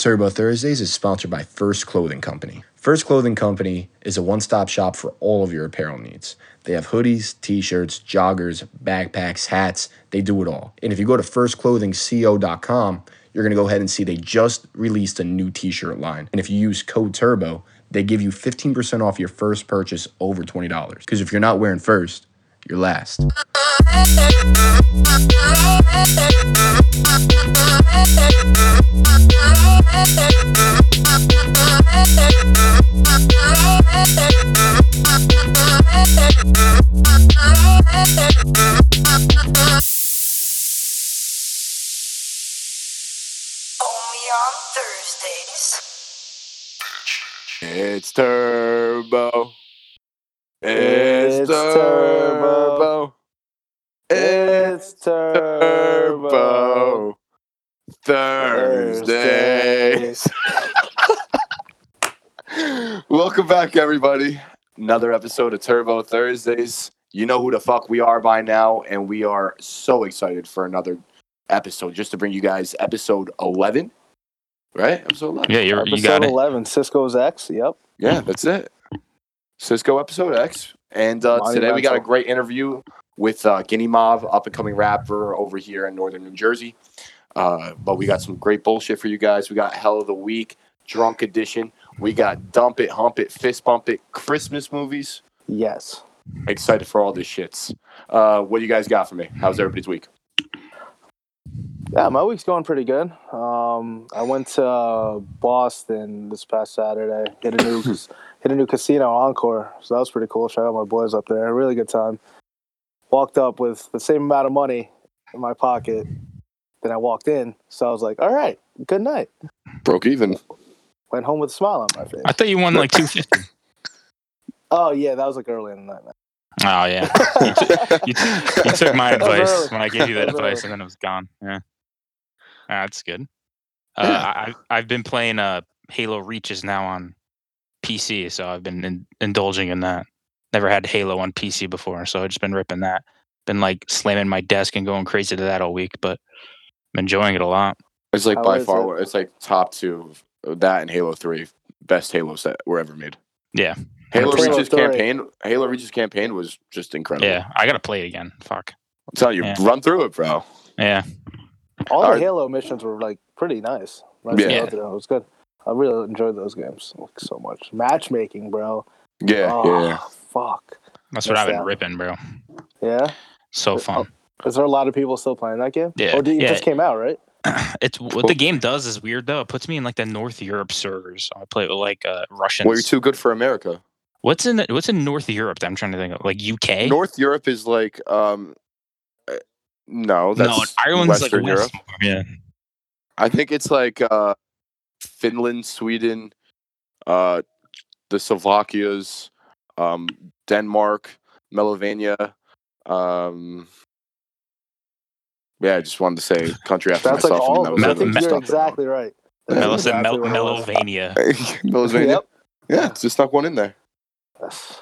Turbo Thursdays is sponsored by First Clothing Company. First Clothing Company is a one stop shop for all of your apparel needs. They have hoodies, t shirts, joggers, backpacks, hats, they do it all. And if you go to firstclothingco.com, you're going to go ahead and see they just released a new t shirt line. And if you use code TURBO, they give you 15% off your first purchase over $20. Because if you're not wearing first, you're last. Only on Thursdays. It's Turbo. It's, It's Turbo. It's Turbo. Thursdays. Welcome back, everybody. Another episode of Turbo Thursdays. You know who the fuck we are by now, and we are so excited for another episode just to bring you guys episode 11. Right? Episode 11. Yeah, you're, you Episode got it. 11, Cisco's X. Yep. Yeah, that's it. Cisco episode X. And uh, today we got a great interview with uh, Guinea Mob, up and coming rapper over here in northern New Jersey. Uh, but we got some great bullshit for you guys. We got Hell of the Week, Drunk Edition. We got Dump It, Hump It, Fist Bump It, Christmas movies. Yes. Excited for all this shits. Uh, what do you guys got for me? How's everybody's week? Yeah, my week's going pretty good. Um, I went to Boston this past Saturday. Hit a new hit a new casino Encore, so that was pretty cool. Shout out my boys up there. Really good time. Walked up with the same amount of money in my pocket than I walked in, so I was like, "All right, good night." Broke even. Went home with a smile on my face. I thought you won like 250. Oh yeah, that was like early in the night. Man. Oh, yeah. You, t- you, t- you took my advice when I gave you that That advice early. and then it was gone. Yeah. Ah, that's good. Uh, I, I've- I've been playing uh, Halo Reaches now on PC, so I've been in, indulging in that. Never had Halo on PC before, so I've just been ripping that. Been like slamming my desk and going crazy to that all week, but I'm enjoying it a lot. It's like How by far, it? it's like top two. That and Halo 3, best Halos that were ever made. Yeah. Halo Halo Reach's campaign, Halo Reach's campaign was just incredible. Yeah, I got to play it again. Fuck. I'm telling you, Yeah. run through it, bro. Yeah. All Are- the Halo missions were like pretty nice. Nice Yeah. to go through. It was good. I really enjoyed those games like, so much. Matchmaking, bro. Yeah, oh, yeah. Fuck. That's what I've been out. ripping, bro. Yeah. So fun. Is there a lot of people still playing that game? Yeah, Or did it yeah. just came out, right? it's what the game does is weird though. It puts me in like the North Europe servers. So I play with like uh Russians. Well, you're too good for America. what's in what's in North Europe that I'm trying to think of? Like UK? North Europe is like, um, uh, no, that's no, Ireland's Western like Europe. West. Yeah. I think it's like uh, Finland, Sweden, uh, the Slovakias, um, Denmark, Melovania. Um, yeah, I just wanted to say country after That's like myself. all and of that was think you're Stuck it wrong. exactly right. Mel- That's exactly Mel- what it was. Melovania. Melovania? Yep. Yeah, just snuck one in there.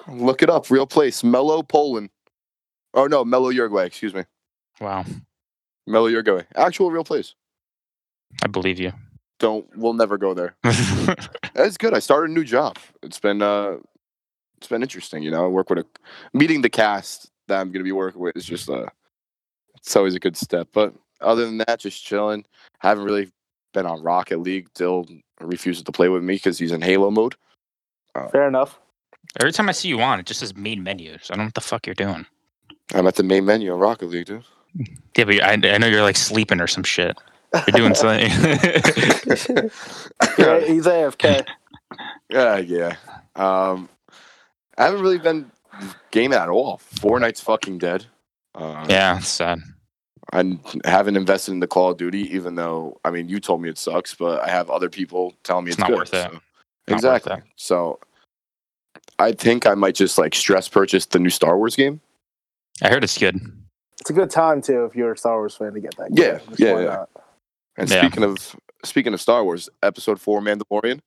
Look it up. Real place. Mellow, Poland. Oh, no, Mellow, Uruguay. Excuse me. Wow. Mellow, Uruguay. Actual real place. I believe you. Don't, we'll never go there. It's good. I started a new job. It's been, uh, it's been interesting. You know, I work with a, meeting the cast that I'm going to be working with is just, uh, it's always a good step. But other than that, just chilling. Haven't really been on Rocket League. Dill refuses to play with me because he's in Halo mode. Fair enough. Every time I see you on, it just says main menus. I don't know what the fuck you're doing. I'm at the main menu on Rocket League, dude. Yeah, but I, I know you're like sleeping or some shit. You're doing something. Yeah, he's AFK. Yeah, yeah. Um, I haven't really been gaming at all. Fortnite's fucking dead. Uh, yeah, it's sad. I haven't invested in the Call of Duty, even though I mean you told me it sucks, but I have other people telling me It's it's, not good, worth it. so- Not worth exactly. it. So I think I might just like stress purchase the new Star Wars game. I heard it's good. It's a good time too if you're a Star Wars fan to get that. Yeah, game. Just yeah, why yeah. not? And Yeah. speaking of speaking of Star Wars, Episode Four, Mandalorian.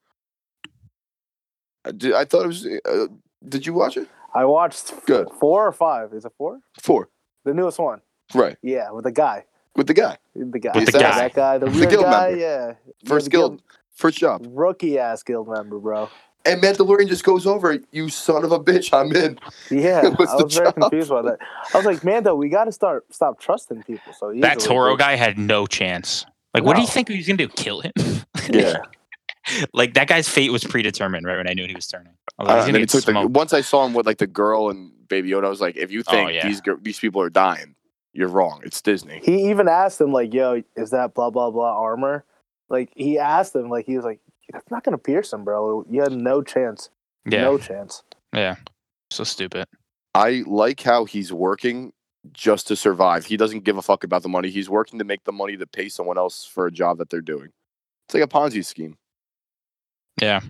I, did, I thought it was. Uh, did you watch it? I watched f- Good. four or five. Is it four? Four, The newest one. right? Yeah, with the guy. With the guy, The guy. With the Yeah, guy. That guy. The The guild guy. member. Yeah. first the guild, First job. Rookie ass guild member, bro. And Mandalorian just goes over, you son of a bitch, I'm in. Yeah, What's I the was very job? confused by that. I was like, Mando, we got to start stop trusting people. So That Toro guy had no chance. Like, what do you think he was gonna do? Kill him? Yeah. like that guy's fate was predetermined right when I knew he was turning. I was Uh, like, he's and he took the, once I saw him with like the girl and Baby Yoda, I was like, if you Oh, think yeah. these these people are dying, you're wrong. It's Disney. He even asked him like, "Yo, is that blah blah blah armor?" Like he asked him, like he was like, "That's not gonna pierce him, bro. You had no chance. yeah, No chance." yeah, so stupid. I like how he's working just to survive. He doesn't give a fuck about the money. He's working to make the money to pay someone else for a job that they're doing. It's like a Ponzi scheme. Yeah,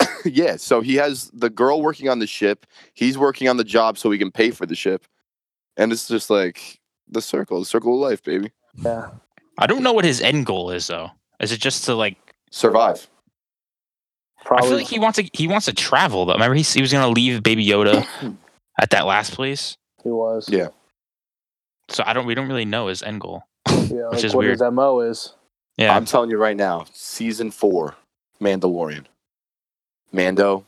yeah, so he has the girl working on the ship. He's working on the job so he can pay for the ship. And it's just like the circle, the circle of life, baby. Yeah, I don't know what his end goal is though. Is it just to like? Survive. I probably. feel like he wants to. He wants to travel though. Remember, he, he was gonna leave Baby Yoda at that last place. He was. Yeah. So I don't. We don't really know his end goal. yeah which like is what weird. his mo is. Yeah, I'm telling you right now, season four, Mandalorian. Mando,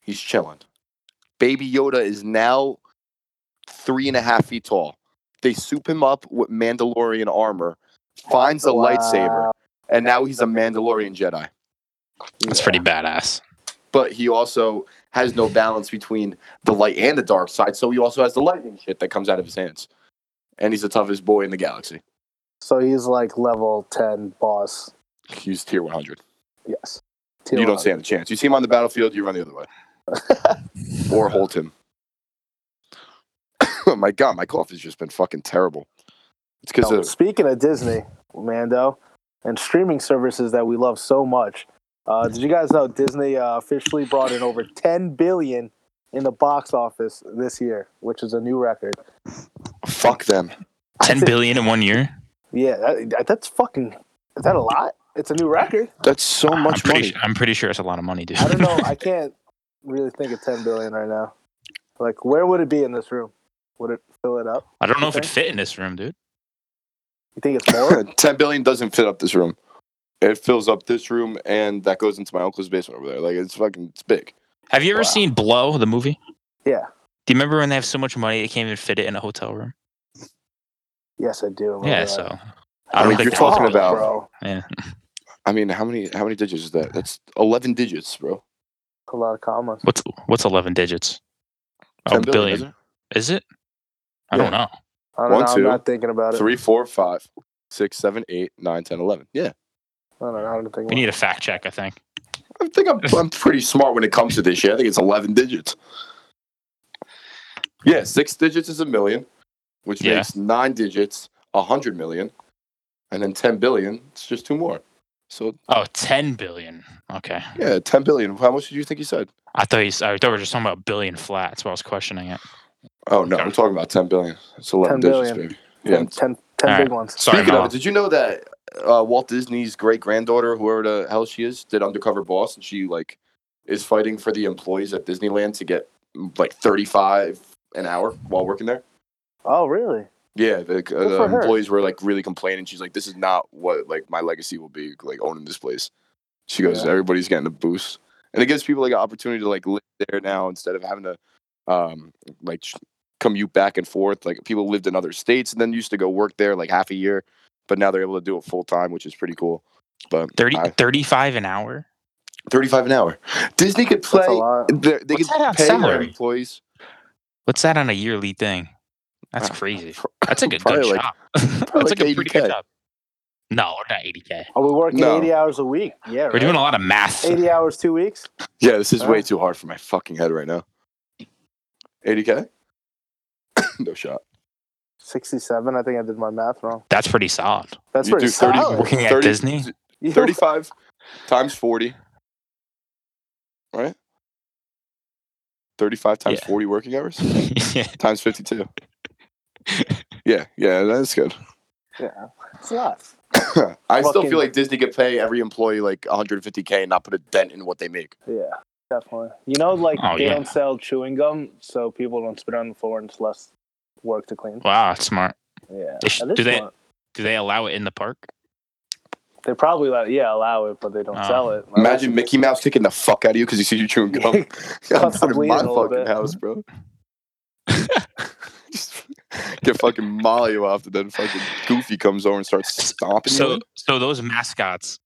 he's chilling. Baby Yoda is now three and a half feet tall. They soup him up with Mandalorian armor, finds a lightsaber, and now he's a Mandalorian Jedi. that's Yeah. pretty badass. But he also has no balance between the light and the dark side, so he also has the lightning shit that comes out of his hands. And he's the toughest boy in the galaxy. So he's like level ten boss. He's tier 100. Yes. You don't stand a chance. You see him on the battlefield, you run the other way. or hold him. oh my god, my cough has just been fucking terrible. It's because of speaking of Disney, Mando, and streaming services that we love so much, uh, did you guys know Disney uh, officially brought in over 10 billion in the box office this year, which is a new record? fuck them. Ten billion in one year. Yeah, that, that's fucking. Is that a lot? It's a new record. That's so I'm much pretty. money. su- I'm pretty sure it's a lot of money, dude. I don't know. I can't really think of 10 billion right now. Like, where would it be in this room? Would it fill it up? I don't know if it Okay. fit in this room, dude. You think it's more? 10 billion doesn't fit up this room. It fills up this room and that goes into my uncle's basement over there. Like it's fucking it's big. Have you ever Wow. seen Blow, the movie? yeah. Do you remember when they have so much money they can't even fit it in a hotel room? Yes, I do. Yeah, that. so I I mean, you're talking really- about- bro. Yeah, I mean, how many how many digits is that? That's 11 digits, bro. A lot of commas. what's what's eleven digits? Oh, 10 billion. isn't Is it? I Yeah. don't know. I don't One, know. two, I'm not thinking about it? it. Three, four, five, six, seven, eight, nine, 10, 11. Yeah. I don't know. I don't think We need a fact check. I think. I think I'm, I'm pretty smart when it comes to this shit. I think it's 11 digits. Yeah, six digits is a million, which Yeah. makes nine digits a 100 million. And then 10 billion, it's just two more. So, Oh, 10 billion. Okay. yeah, 10 billion. How much did you think he said? I thought he's. I thought we were just talking about billion flat. That's why I was questioning it. Oh, no, I'm talking about 10 billion. It's 11 digits, 10 billion. baby. Yeah. 10, 10, 10 All big right. ones. Sorry, Speaking Mo. of it, did you know that uh, Walt Disney's great granddaughter, whoever the hell she is, did Undercover Boss, and she like is fighting for the employees at Disneyland to get mm, like thirty five an hour while working there. Oh, really? Yeah, the, uh, the employees were like really complaining. She's like, "This is not what like my legacy will be, like owning this place." She goes, Yeah. "Everybody's getting a boost, and it gives people like an opportunity to like live there now instead of having to um like commute back and forth. Like people lived in other states and then used to go work there like half a year, but now they're able to do it full time, which is pretty cool. But 30, I- 35 an hour. 35 an hour. Disney could play. They, they What's could that on pay their salary? employees. What's that on a yearly thing? That's Uh, crazy. That's a good, good like- job. That's like like a pretty good 80K. job. No, we're not 80K. Are we working No. 80 hours a week? Yeah, We're doing a lot of math. 80 hours, two weeks? Yeah, this is way too hard for my fucking head right now. 80k? no shot. 67. I think I did my math wrong. That's pretty solid. That's You pretty do 30 solid. Working at 30 Disney? 35 times 40. Right? 35 times Yeah. 40 working hours yeah. times 52. yeah, yeah, that's good. Yeah, it's a lot. I still feel like Disney could pay every employee like 150k and not put a dent in what they make. Yeah, definitely. You know, like Oh, they yeah. don't sell chewing gum, so people don't spit on the floor and it's less work to clean. Wow, that's smart. Yeah. They sh- do they- smart. Do they allow it in the park? They probably let yeah allow it, but they don't Oh. sell it. Imagine Mickey Mouse kicking the fuck out of you because he sees you chewing gum. I'm Cuts in my fucking bit. house, bro. Just get fucking Molly off, and then fucking Goofy comes over and starts stomping So you. so those mascots,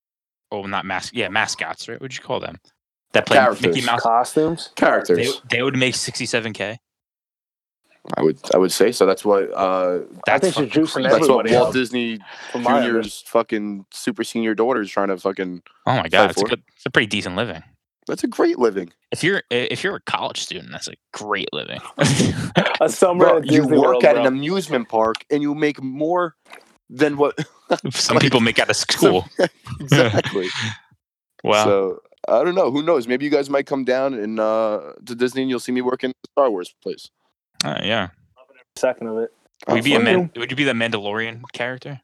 oh not mas yeah mascots right? What'd you call them? That play Characters. Mickey Mouse. costumes. Characters. They, they would make sixty seven k. I would, I would say so. That's what, uh, I That's think you're fucking juicing that's what Walt else. Disney Junior's fucking super senior daughter is trying to fucking. Oh my god, it's a good, it's a pretty decent living. That's a great living. If you're if you're a college student, that's a great living. a summer Bro, at you Disney work World, at bro. an amusement park and you make more than what Some people make out of school. exactly. Wow. So I don't know. Who knows? Maybe you guys might come down and uh, to Disney and you'll see me working at the Star Wars place. Uh, yeah. second of it. Would you be a man, would you be the Mandalorian character?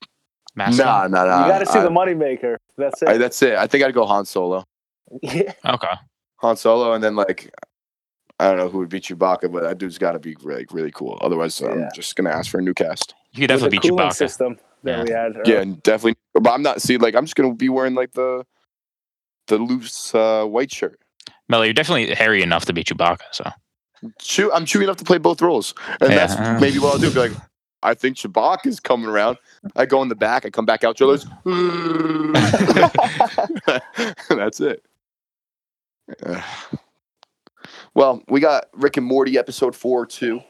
Nah, Mascot? nah, nah. you got to see I- the moneymaker. That's it. I, that's it. I think I'd go Han Solo. yeah. Okay. Han Solo, and then like I don't know who would beat Chewbacca, but that dude's got to be really, really cool. Otherwise, I'm just gonna ask for a new cast. You could With definitely the beat Chewbacca. system that Yeah. we had. Yeah, and definitely. But I'm not. See, like I'm just gonna be wearing like the the loose uh, white shirt. Mello, you're definitely hairy enough to beat Chewbacca. So Chew, I'm chewing enough to play both roles, and Yeah. that's maybe what I'll do. Be like, I think Chewbacca's coming around. I go in the back. I come back out. Joe's. that's it. Well, we got Rick and Morty episode four too,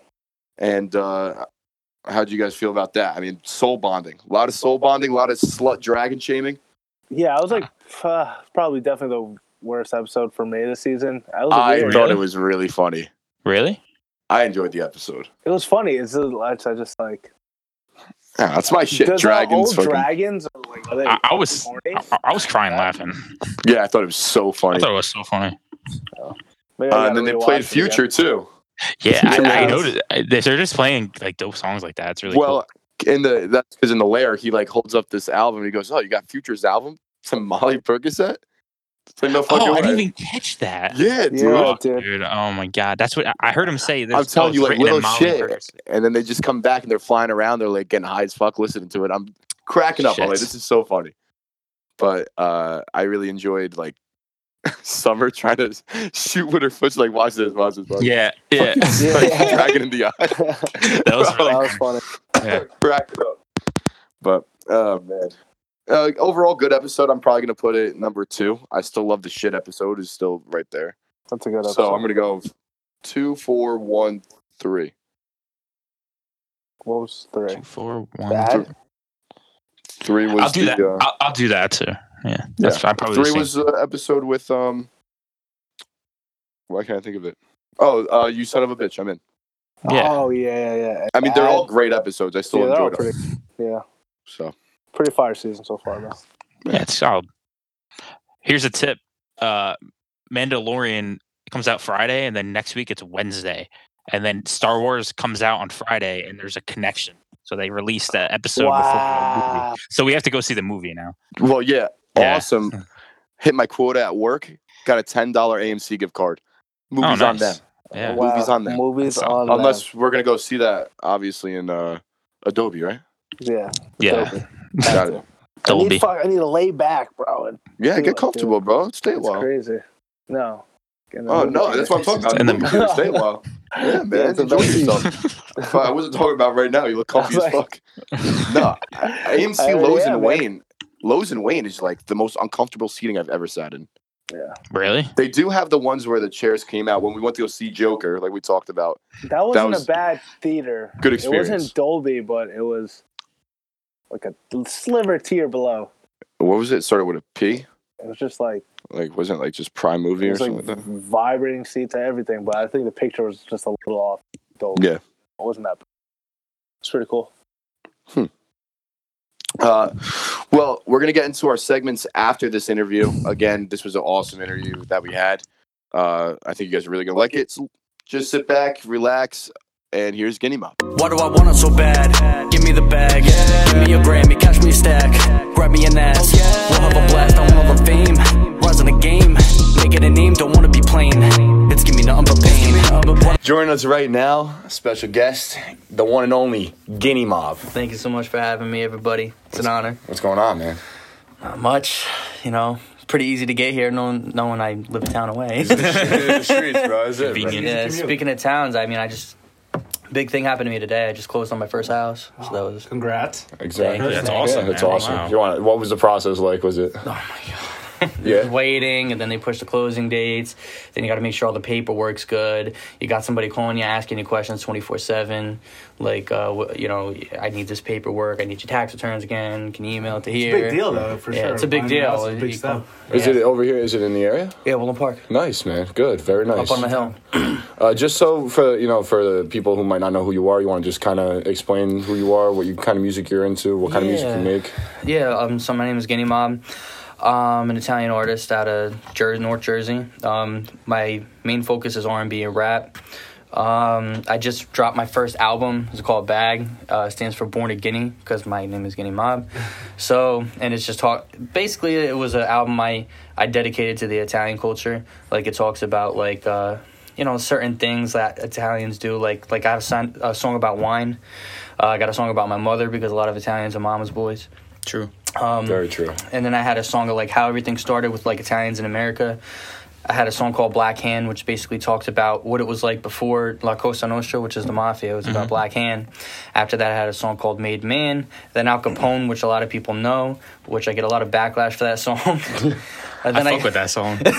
and uh, how'd you guys feel about that? I mean, soul bonding, a lot of soul bonding, a lot of slut dragon shaming. Yeah, I was like, uh, probably definitely the worst episode for me this season. I was I thought it was really funny. Really, I enjoyed the episode. It was funny. It's just, I just like Yeah, that's my shit. does Dragons. Fucking- dragons. Are like, are they I, I was? I, I was crying laughing. yeah, I thought it was so funny. I thought it was so funny. Maybe I Uh, and then they played it again. Future too. Yeah, I, I noticed I- they're just playing like dope songs like that. It's really well, in the that's because in the lair he like holds up this album. and He goes, "Oh, you got Future's album? Some Molly Percocet?" It's like no fucking Oh, I didn't even catch that. yeah, dude. Yeah, Oh, dude. dude. Oh my god, that's what I- I heard him say. I'm telling oh, you, like little shit. Percocet. And then they just come back and they're flying around. They're like getting high as fuck listening to it. I'm cracking up. I'm like, this is so funny. But uh, I really enjoyed like Summer trying to shoot with her foot. She's like, watch this, watch this. Watch this." Yeah, yeah. Yeah. like, dragon in the eye. that was that was funny. yeah. crack it up. But oh man. Uh, overall good episode. I'm probably gonna put it number two. I still love the shit episode is still right there. That's a good episode. So I'm gonna go two, four, one, three. What was three? Two, four, one. Bad. Three was I'll do the that. uh, I'll, I'll do that too. Yeah, that's I probably three was the episode with um. Why can't I think of it? Oh, uh, you son of a bitch! I'm in. Yeah. Oh yeah, yeah, yeah. I mean, they're all great episodes. I still yeah, they're enjoyed them. pretty. Yeah, So pretty fire season so far though. Yeah, it's solid. Here's a tip. Uh Mandalorian comes out Friday and then next week it's Wednesday. And then Star Wars comes out on Friday and there's a connection. So they released that episode before the Wow. movie. So we have to go see the movie now. well, yeah, Yeah. awesome. Hit my quota at work. Got a ten dollar AMC gift card. Movies oh, on them. Yeah. Wow. Movies on them. Movies So, on Unless we're gonna go see that, obviously in uh, Adobe, right? yeah, Yeah. Dolby. Got it. I need, fuck, I need to lay back, bro. And Yeah, get it, comfortable, bro. Stay a it's while. crazy. No. Oh no, that's what I'm talking about. In In the the movie stay a while. Yeah, man, it's enjoy best yourself. I wasn't talking about right now. You look comfy I as was fuck. No, AMC I- Loews yeah, and man. Wayne. Loews and Wayne is like the most uncomfortable seating I've ever sat in. Yeah, really? They do have the ones where the chairs came out when we went to go see Joker, like we talked about. that wasn't was a bad theater. Good experience. It wasn't Dolby, but it was like a sliver tier below. What was it? Started with a P. It was just like Like wasn't like just Prime Movie or like something like that? vibrating seats and everything, but I think the picture was just a little off. Dolby. Yeah. It wasn't that. It's pretty cool. Hmm. Uh, well, we're gonna get into our segments after this interview. Again, this was an awesome interview that we had. Uh, I think you guys are really gonna like it. So just sit back, relax, and here's Guinea Mob. Why do I want it so bad? Give me the bag. Yeah. Give me a Grammy, catch me a stack. Grab me an ass. We'll have a blast, I want all the fame. Rise in the game, make it a name, don't wanna be plain. It's give me nothing but pain. Joining us right now, special guest, the one and only Guinea Mob. Thank you so much for having me, everybody. It's an honor. What's going on, man? Not much, you know. Pretty easy to get here, knowing knowing I live a town away. the streets, bro. Is it? Convenient. yeah. Speaking of towns, I mean, I just big thing happened to me today. I just closed on my first house, so that was Congrats. Exactly. That's awesome, Yeah, it's man. awesome. Wow. You want? What was the process like? Was it? oh my god. Yeah. waiting and then they push the closing dates then you got to make sure all the paperwork's good you got somebody calling you asking you questions 24-7 like uh, you know i need this paperwork i need your tax returns again can you email it to here? It's a big deal, though, for yeah, sure. it's a big Buying a house deal is a big You step. Is yeah. it over here? Is it in the area? yeah Woodland Park Nice, man. Good. Very nice. up on the hill Uh, just so for you know, for the people who might not know who you are, you want to just kind of explain who you are, what you kind of music you're into, what kind of music you Yeah. make. Yeah, um, so my name is Guinea Mob. I'm an Italian artist out of Jer- North Jersey. Um, my main focus is R&B and rap. Um, I just dropped my first album. It's called Bag. Uh, it stands for Born a Guinea because my name is Guinea Mob. So, and it's just talk. Basically, it was an album I I dedicated to the Italian culture. Like it talks about like uh, you know certain things that Italians do. Like like I have a, son, a song about wine. Uh, I got a song about my mother because a lot of Italians are mama's boys. True. Um, Very true. and then I had a song of like how everything started with like Italians in America. I had a song called Black Hand, which basically talked about what it was like before La Cosa Nostra, which is the mafia. It was about Black Hand. After that, I had a song called Made Man. Then Al Capone, which a lot of people know, which I get a lot of backlash for that song. and I then fuck with that song. yeah,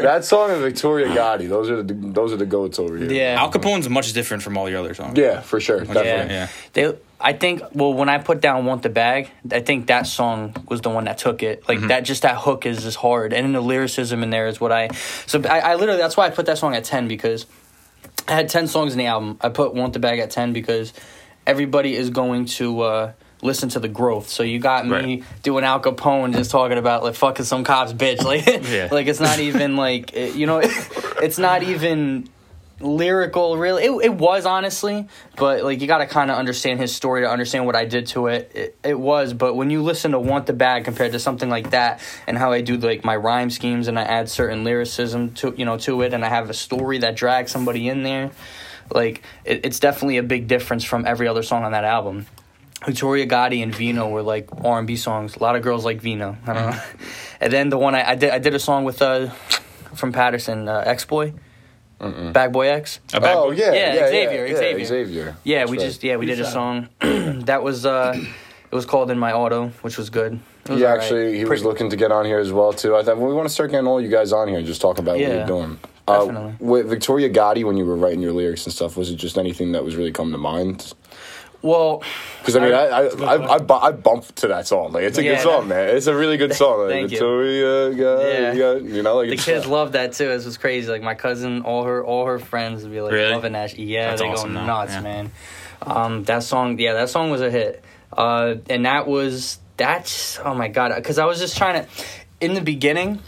That song and Victoria Gotti, those are the those are the goats over here. Yeah. Al Capone's much different from all your other songs. Yeah, for sure. Definitely. Yeah. Yeah. They, I think. Well, when I put down "Want the Bag," I think that song was the one that took it. Like that, just that hook is just hard, and then the lyricism in there is what I. So I, I literally that's why I put that song at ten because I had ten songs in the album. I put "Want the Bag" at ten because everybody is going to. uh Listen to the growth. So you got me Right. doing Al Capone, just talking about like fucking some cops, bitch. Like, Yeah. like it's not even like it, you know, it's not even lyrical really it, it was honestly but like you got to kind of understand his story to understand what i did to it. it it was but when you listen to want the bag compared to something like that and how i do like my rhyme schemes and i add certain lyricism to you know to it and i have a story that drags somebody in there like it, it's definitely a big difference from every other song on that album Victoria Gotti and Vino were like R and B songs. A lot of girls like Vino. I don't know. And then the one I, I did, I did a song with uh, from Paterson, uh, X Boy, Bag Boy X. A bad Oh boy. yeah, Yeah, yeah, Xavier, yeah, Xavier. Xavier. Yeah, That's we right. just yeah we did a song that was uh it was called In My Auto, which was good. Was Yeah, alright. actually, he was looking to get on here as well too. I thought well, we want to start getting all you guys on here and just talk about what you're doing. Uh, definitely. with Victoria Gotti, when you were writing your lyrics and stuff, was it just anything that was really coming to mind? Well, Because I mean, I I, I, I, bu- I bumped to that song. Like it's a Yeah, good song, man. It's a really good song. Like, Thank you. Victoria Gotti, Yeah. you know, like the it's, kids love that too. It was crazy. Like my cousin, all her all her friends would be like Really? loving that. Yeah, That's they awesome, go nuts, Yeah. man. Um, that song, yeah, that song was a hit. Uh, and that was that's oh my god, because I was just trying to in the beginning.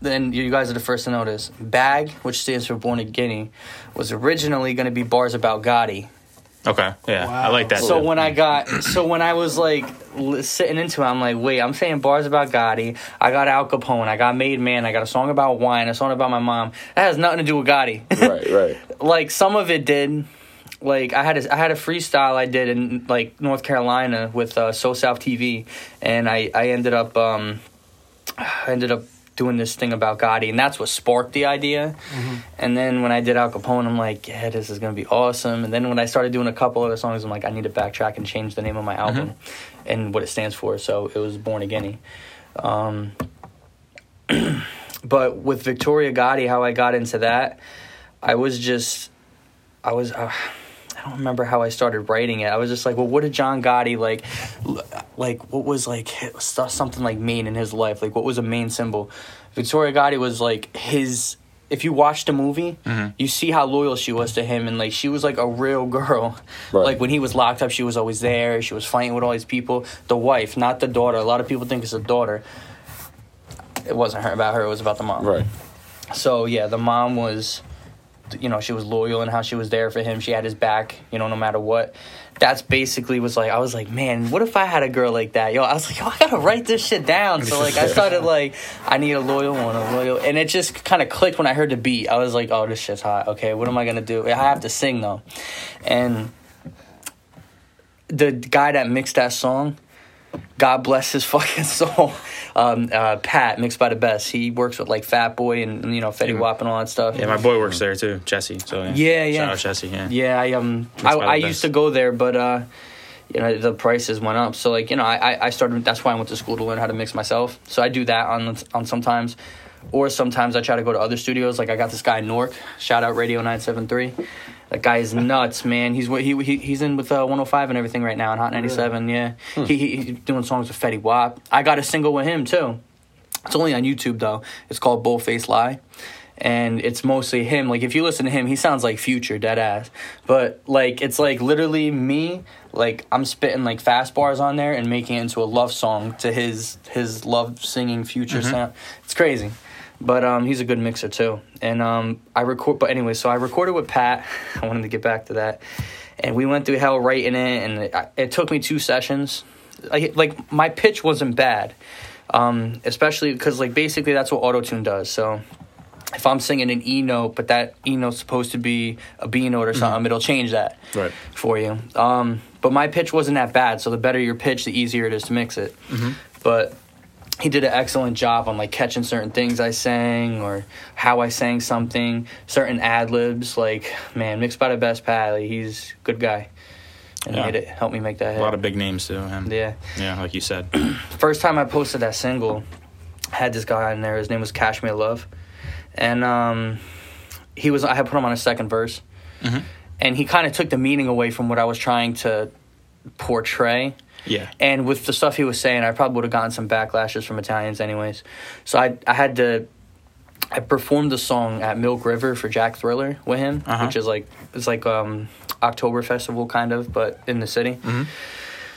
Then you guys are the first to notice. Bag, which stands for Born in Guinea, was originally going to be bars about Gotti. Okay. Yeah. I like that. So too. when I got, so when I was like sitting into it, I'm like, wait, I'm saying bars about Gotti. I got Al Capone. I got Made Man. I got a song about wine. A song about my mom. That has nothing to do with Gotti. right, right. like some of it did. Like I had a, I had a freestyle I did in like North Carolina with uh, So South TV, and I I ended up um I ended up doing this thing about Gotti, and that's what sparked the idea. And then when I did Al Capone, I'm like, yeah, this is gonna be awesome. And then when I started doing a couple other songs, I'm like, I need to backtrack and change the name of my album and what it stands for. So it was Born Again. Um, but with Victoria Gotti, how I got into that, I was just, I was. Uh, I don't remember how I started writing it. I was just like, well, what did John Gotti like? Like, what was like something like main in his life? Like, what was a main symbol? Victoria Gotti was like his. If you watch the movie, mm-hmm. you see how loyal she was to him, and like she was like a real girl. Right. Like when he was locked up, she was always there. She was fighting with all these people. The wife, not the daughter. A lot of people think it's the daughter. It wasn't her about her. It was about the mom. Right. So yeah, the mom was, you know, she was loyal and how she was there for him. She had his back, you know, no matter what. That's basically was like I was like, man, what if I had a girl like that? Yo, I was like, yo, I gotta write this shit down. So like I started like, I need a loyal one, a loyal, and it just kind of clicked when I heard the beat. I was like, oh, this shit's hot. Okay, what am I gonna do? I have to sing though, and the guy that mixed that song God bless his fucking soul. Um, uh, Pat, mixed by the best. He works with like Fat Boy and, and, you know Fetty Wap and all that stuff. Yeah, my boy works there too, Jesse. So yeah, Yeah, yeah. Shout out Jesse. Yeah. Yeah, I um, I, I used to go there, but uh, you know the prices went up. So like you know, I I- I started. That's why I went to school to learn how to mix myself. So I do that on on sometimes, or sometimes I try to go to other studios. Like I got this guy Nork. Shout out Radio Nine Seven Three. That guy is nuts, man. He's he, he he's in with uh, 105 and everything right now on Hot 97. Yeah, he, he he's doing songs with Fetty Wap. I got a single with him too. It's only on YouTube though. It's called Bullface Lie. And it's mostly him. Like if you listen to him, he sounds like future dead ass. But like it's like literally me, like I'm spitting like fast bars on there and making it into a love song to his his love singing future sound. It's crazy. But um he's a good mixer too. And um I record but anyway, so I recorded with Pat. I wanted to get back to that. And we went through hell writing it and it, it took me two sessions. Like like my pitch wasn't bad um, especially because like basically that's what auto tune does. So if I'm singing an E note, but that E note's supposed to be a B note or something, it'll change that Right. for you. Um, but my pitch wasn't that bad, so the better your pitch, the easier it is to mix it. But he did an excellent job on like catching certain things I sang or how I sang something, certain ad libs. Like man, mixed by the best like, he's a good guy, and Yeah. made it helped me make that A hit. lot of big names too. And yeah yeah, like you said. first time I posted that single, I had this guy in there. His name was Cashmere Love, and um, he was. I had put him on a second verse, Mhm. and he kind of took the meaning away from what I was trying to portray. Yeah. And with the stuff he was saying, I probably would have gotten some backlashes from Italians, anyways. So I I had to. I performed the song at Milk River for Jack Thriller with him, Uh-huh. which is like it's like um October festival kind of, but in the city. Mhm.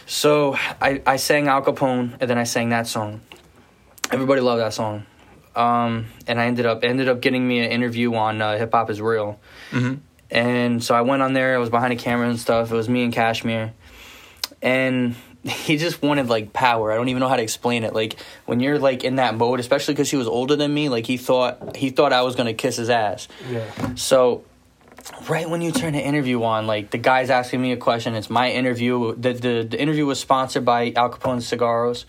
So I, I sang Al Capone and then I sang that song. Everybody loved that song. Um, and I ended up ended up getting me an interview on uh, Hip Hop Is Real. Mhm. And so I went on there. I was behind a camera and stuff. It was me and Cashmere, and he just wanted like power. I don't even know how to explain it. Like when you're like in that mode, especially because he was older than me. Like he thought he thought I was gonna kiss his ass. Yeah. So right when you turn the interview on, like the guy's asking me a question. It's my interview. The the, the interview was sponsored by Al Capone Cigarros,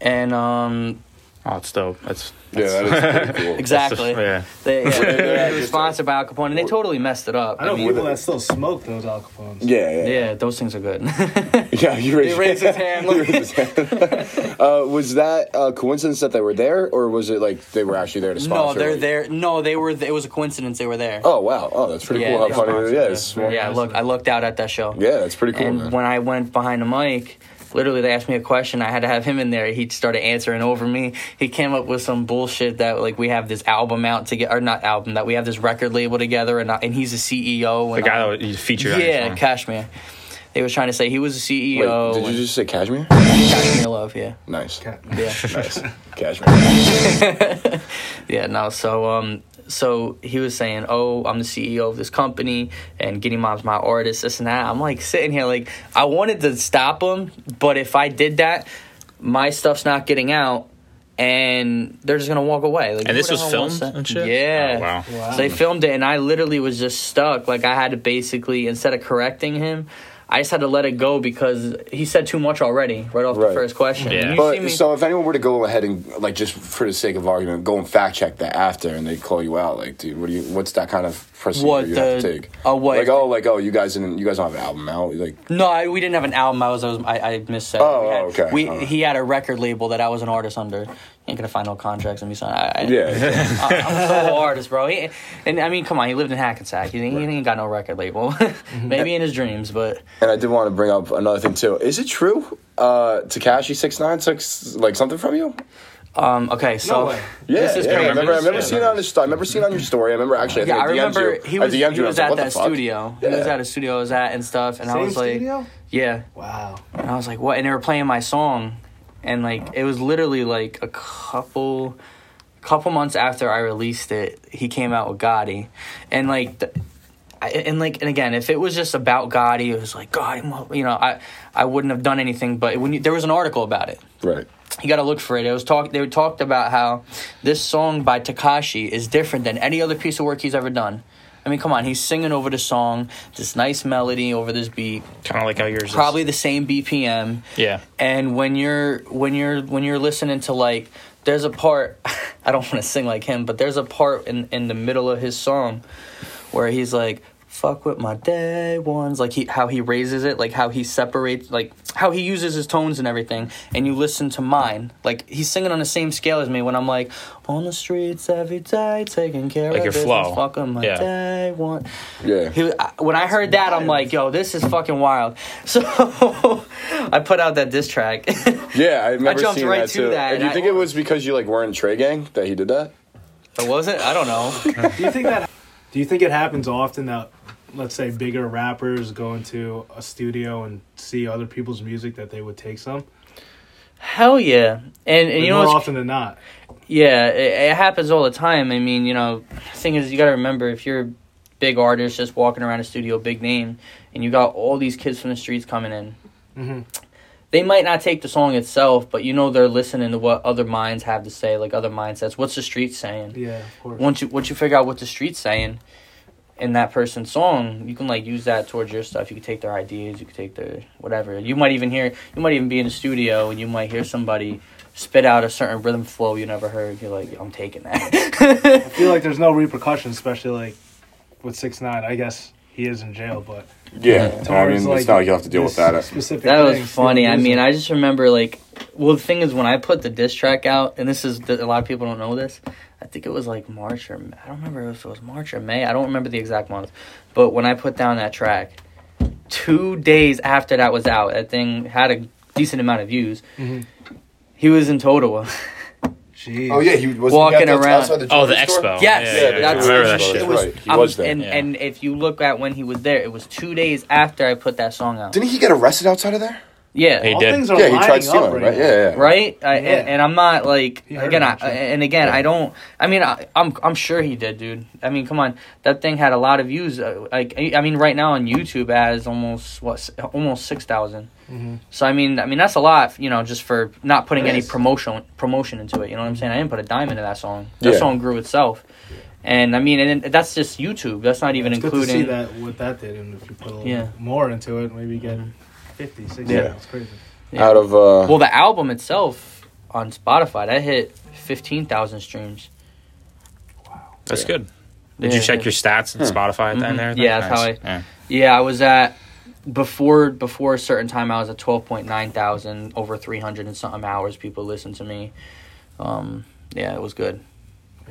and um, Oh, it's dope. That's Yeah, that is pretty cool. exactly. yeah. They, yeah, Yeah, it was sponsored by Al Capone, and they totally messed it up. I know mean, people that still smoke those Al Capones. Yeah, yeah, yeah, those things are good. yeah. You raised, He raised his hand. He raised his hand. uh, was that a coincidence that they were there, or was it like they were actually there to sponsor? no, they're like- there. No, they were. It was a coincidence. They were there. Oh wow! Oh, that's pretty Yeah, cool. How funny! sponsored Yeah, it. it's yeah. Look, I looked out at that show. Yeah, that's pretty cool. and man. when I went behind the mic, literally they asked me a question. I had to have him in there. He started answering over me. He came up with some bullshit that like we have this album out to get or not album that we have this record label together and I, and he's a CEO. The guy I- that was featured. yeah, song. Cashmere. They was trying to say he was a CEO. Wait, did you and- just say cashmere? Cashmere Love? Yeah, Nice, yeah. nice, cashmere. Yeah, no. So, um, so he was saying, "Oh, I'm the CEO of this company, and Guinea Mob's my artist, this and that." I'm like sitting here, like I wanted to stop him, but if I did that, my stuff's not getting out, and they're just gonna walk away. Like, And this was filmed and shit? Yeah. Oh, wow. Wow. So they filmed it, and I literally was just stuck. Like I had to basically, instead of correcting him. I just had to let it go because he said too much already right off the first question. Yeah. But me- so if anyone were to go ahead and like just for the sake of argument, go and fact check that after, and they call you out, like, dude, what do you? What's that kind of procedure What, you have to take? uh, what? Like, oh, like, oh, you guys didn't, you guys don't have an album out, like, No, I, we didn't have an album. I was, I was, I, I missed. Oh, we had, okay. We Alright. he had a record label that I was an artist under. Ain't gonna find no contracts and me sign. I, I, yeah, yeah. I, I'm a solo artist, bro. He, and I mean, come on, he lived in Hackensack. He, he ain't got no record label. Maybe in his dreams, but And I did want to bring up another thing too. Is it true? Uh, Tekashi six nine took like something from you? um, okay. So No. Yeah, This is yeah. I remember, I remember Yeah, seeing it on the sto- I remember seeing it on your story. I remember actually. I yeah, think I I, DM'd remember you. he was he you, I was at what the that fuck? studio. He was at a studio I was at and stuff, and I was like, studio? yeah. Wow. And I was like, what? And they were playing my song, and like it was literally like a couple, couple months after I released it, he came out with Gotti, and like. The, I, and like and again, if it was just about Gotti, it was like God, you know, I I wouldn't have done anything. But when you, there was an article about it, Right. you got to look for it. It was talk. They talked about how this song by Tekashi is different than any other piece of work he's ever done. I mean, come on, he's singing over the song, this nice melody over this beat, Kind of like how yours probably the same BPM. Yeah. And when you're when you're when you're listening to like, there's a part, I don't want to sing like him, but there's a part in in the middle of his song where he's like. Fuck with my day ones, like he how he raises it, like how he separates, like how he uses his tones and everything. And you listen to mine, like he's singing on the same scale as me. When I'm like on the streets every day, taking care Like of your business, flow. fuck with my Yeah. day one. Yeah. He, I- when I heard that, I'm like, yo, this is fucking wild. So I put out that diss track. Yeah, I remember jumped seeing right that to too. that, And do you and think I- it was because you like weren't Trey Gang that he did that? It was it? I don't know. Do you think that? Do you think it happens often that, let's say, bigger rappers go into a studio and see other people's music that they would take some? Hell yeah. And, and Like, you know more often than not. Yeah, it, it happens all the time. I mean, you know, the thing is, you got to remember if you're a big artist just walking around a studio, big name, and you got all these kids from the streets coming in, Mhm. They might not take the song itself, but you know they're listening to what other minds have to say, like other mindsets. What's the street saying? Yeah, of course. Once you once you figure out what the street's saying in that person's song, you can like use that towards your stuff. You can take their ideas, you can take their whatever. You might even hear you might even be in the studio and you might hear somebody spit out a certain rhythm flow you never heard. You're like, I'm taking that. I feel like there's no repercussions, especially like with six nine. I guess he is in jail, but Yeah. I towards, mean, it's not like you have to deal with that. Specific that was thing, funny. I mean, I just remember like, well, the thing is when I put the diss track out, and this is a lot of people don't know this. I think it was like March or I don't remember if it was March or May. I don't remember the exact month, but when I put down that track, two days after that was out, that thing had a decent amount of views. Mhm. He was in Totowa. Jeez. Oh yeah, he was Walking around. Oh, the expo. Yes, Yeah, yeah, yeah. that's- I remember that That's shit. It was- right. He I'm- was there. and Yeah. and if you look at when he was there, it was two days after I put that song out. Didn't he get arrested outside of there? Yeah, He All did. things are Yeah, he tried stealing, right? right? Yeah, yeah. right? I, Yeah. and, and I'm not like again. I, and again, Yeah. I don't. I mean, I, I'm I'm sure he did, dude. I mean, come on, that thing had a lot of views. Uh, Like, I I mean, right now on YouTube, it has almost what, almost six Mhm. So I mean, I mean that's a lot, you know, just for not putting any promotion promotion into it. You know what I'm saying? I didn't put a dime into that song. That Yeah. song grew itself. And I mean, and that's just YouTube. That's not even it's good to see including. that what that did, and if you put a little Yeah. more into it, maybe you get 50, 60. Yeah. It's crazy. Yeah. Out of uh, Well, the album itself on Spotify that hit fifteen thousand streams. Wow, that's Yeah. good. Did Yeah, you check yeah. your stats and Spotify at the end Mhm. there? Yeah, that's how Nice. Yeah. Yeah, I was at before before a certain time. I was at twelve point nine thousand, over three hundred and something hours. People listened to me. Um, yeah, it was good.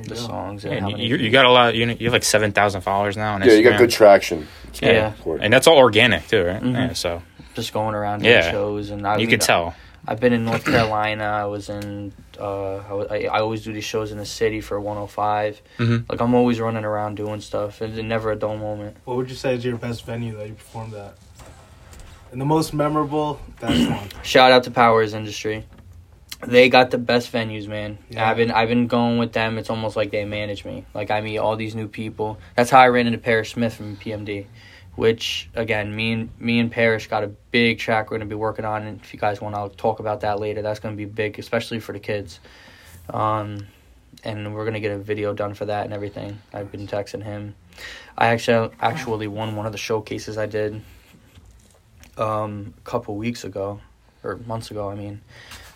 The go. songs. Yeah, and how and many you, you got a lot. You, know, you have like seven thousand followers now on yeah, you got good traction. It's Yeah. important. and that's all organic too, right? Mhm. Yeah, so just going around doing Yeah. shows and I you mean, could tell. I've been in North Carolina. I was in. Uh, I, I, I always do these shows in the city for 105. Mhm. Like I'm always running around doing stuff. It's never a dull moment. What would you say is your best venue that you performed at? And the most memorable, that's one. Shout out to Powers Industry. They got the best venues, man. Yeah. I've been I've been going with them. It's almost like they manage me. Like I meet all these new people. That's how I ran into Parrish Smith from PMD. Which again, me and me and Parrish got a big track we're gonna be working on. And if you guys want, I'll talk about that later. That's gonna be big, especially for the kids. Um, and we're gonna get a video done for that and everything. I've been texting him. I actually actually won one of the showcases I did um, a couple weeks ago or months ago. I mean,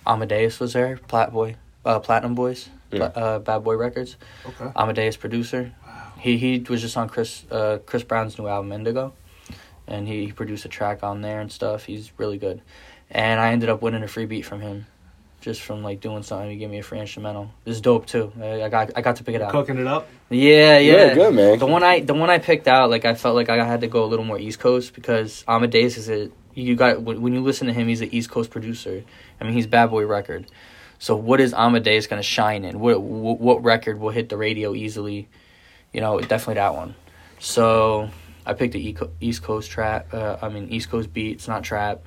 Amadeus was there, Plat Boy, uh, Platinum Boys, Yeah. Pla- uh, Bad Boy Records. Okay. Amadeus producer. Wow. He he was just on Chris uh, Chris Brown's new album Indigo, and he, he produced a track on there and stuff. He's really good, and I ended up winning a free beat from him, just from like doing something. He gave me a free instrumental. It's dope too. I, I got I got to pick it out. Cooking it up. Yeah, yeah, Yeah, good, man. The one I the one I picked out, like I felt like I had to go a little more East Coast because Amadeus is a you got when when you listen to him, he's an East Coast producer. I mean, he's Bad Boy Record. So what is Amadeus gonna shine in? What what, what record will hit the radio easily? You know, definitely that one. So I picked the East Coast trap. Uh, I mean, East Coast beat. It's not trap.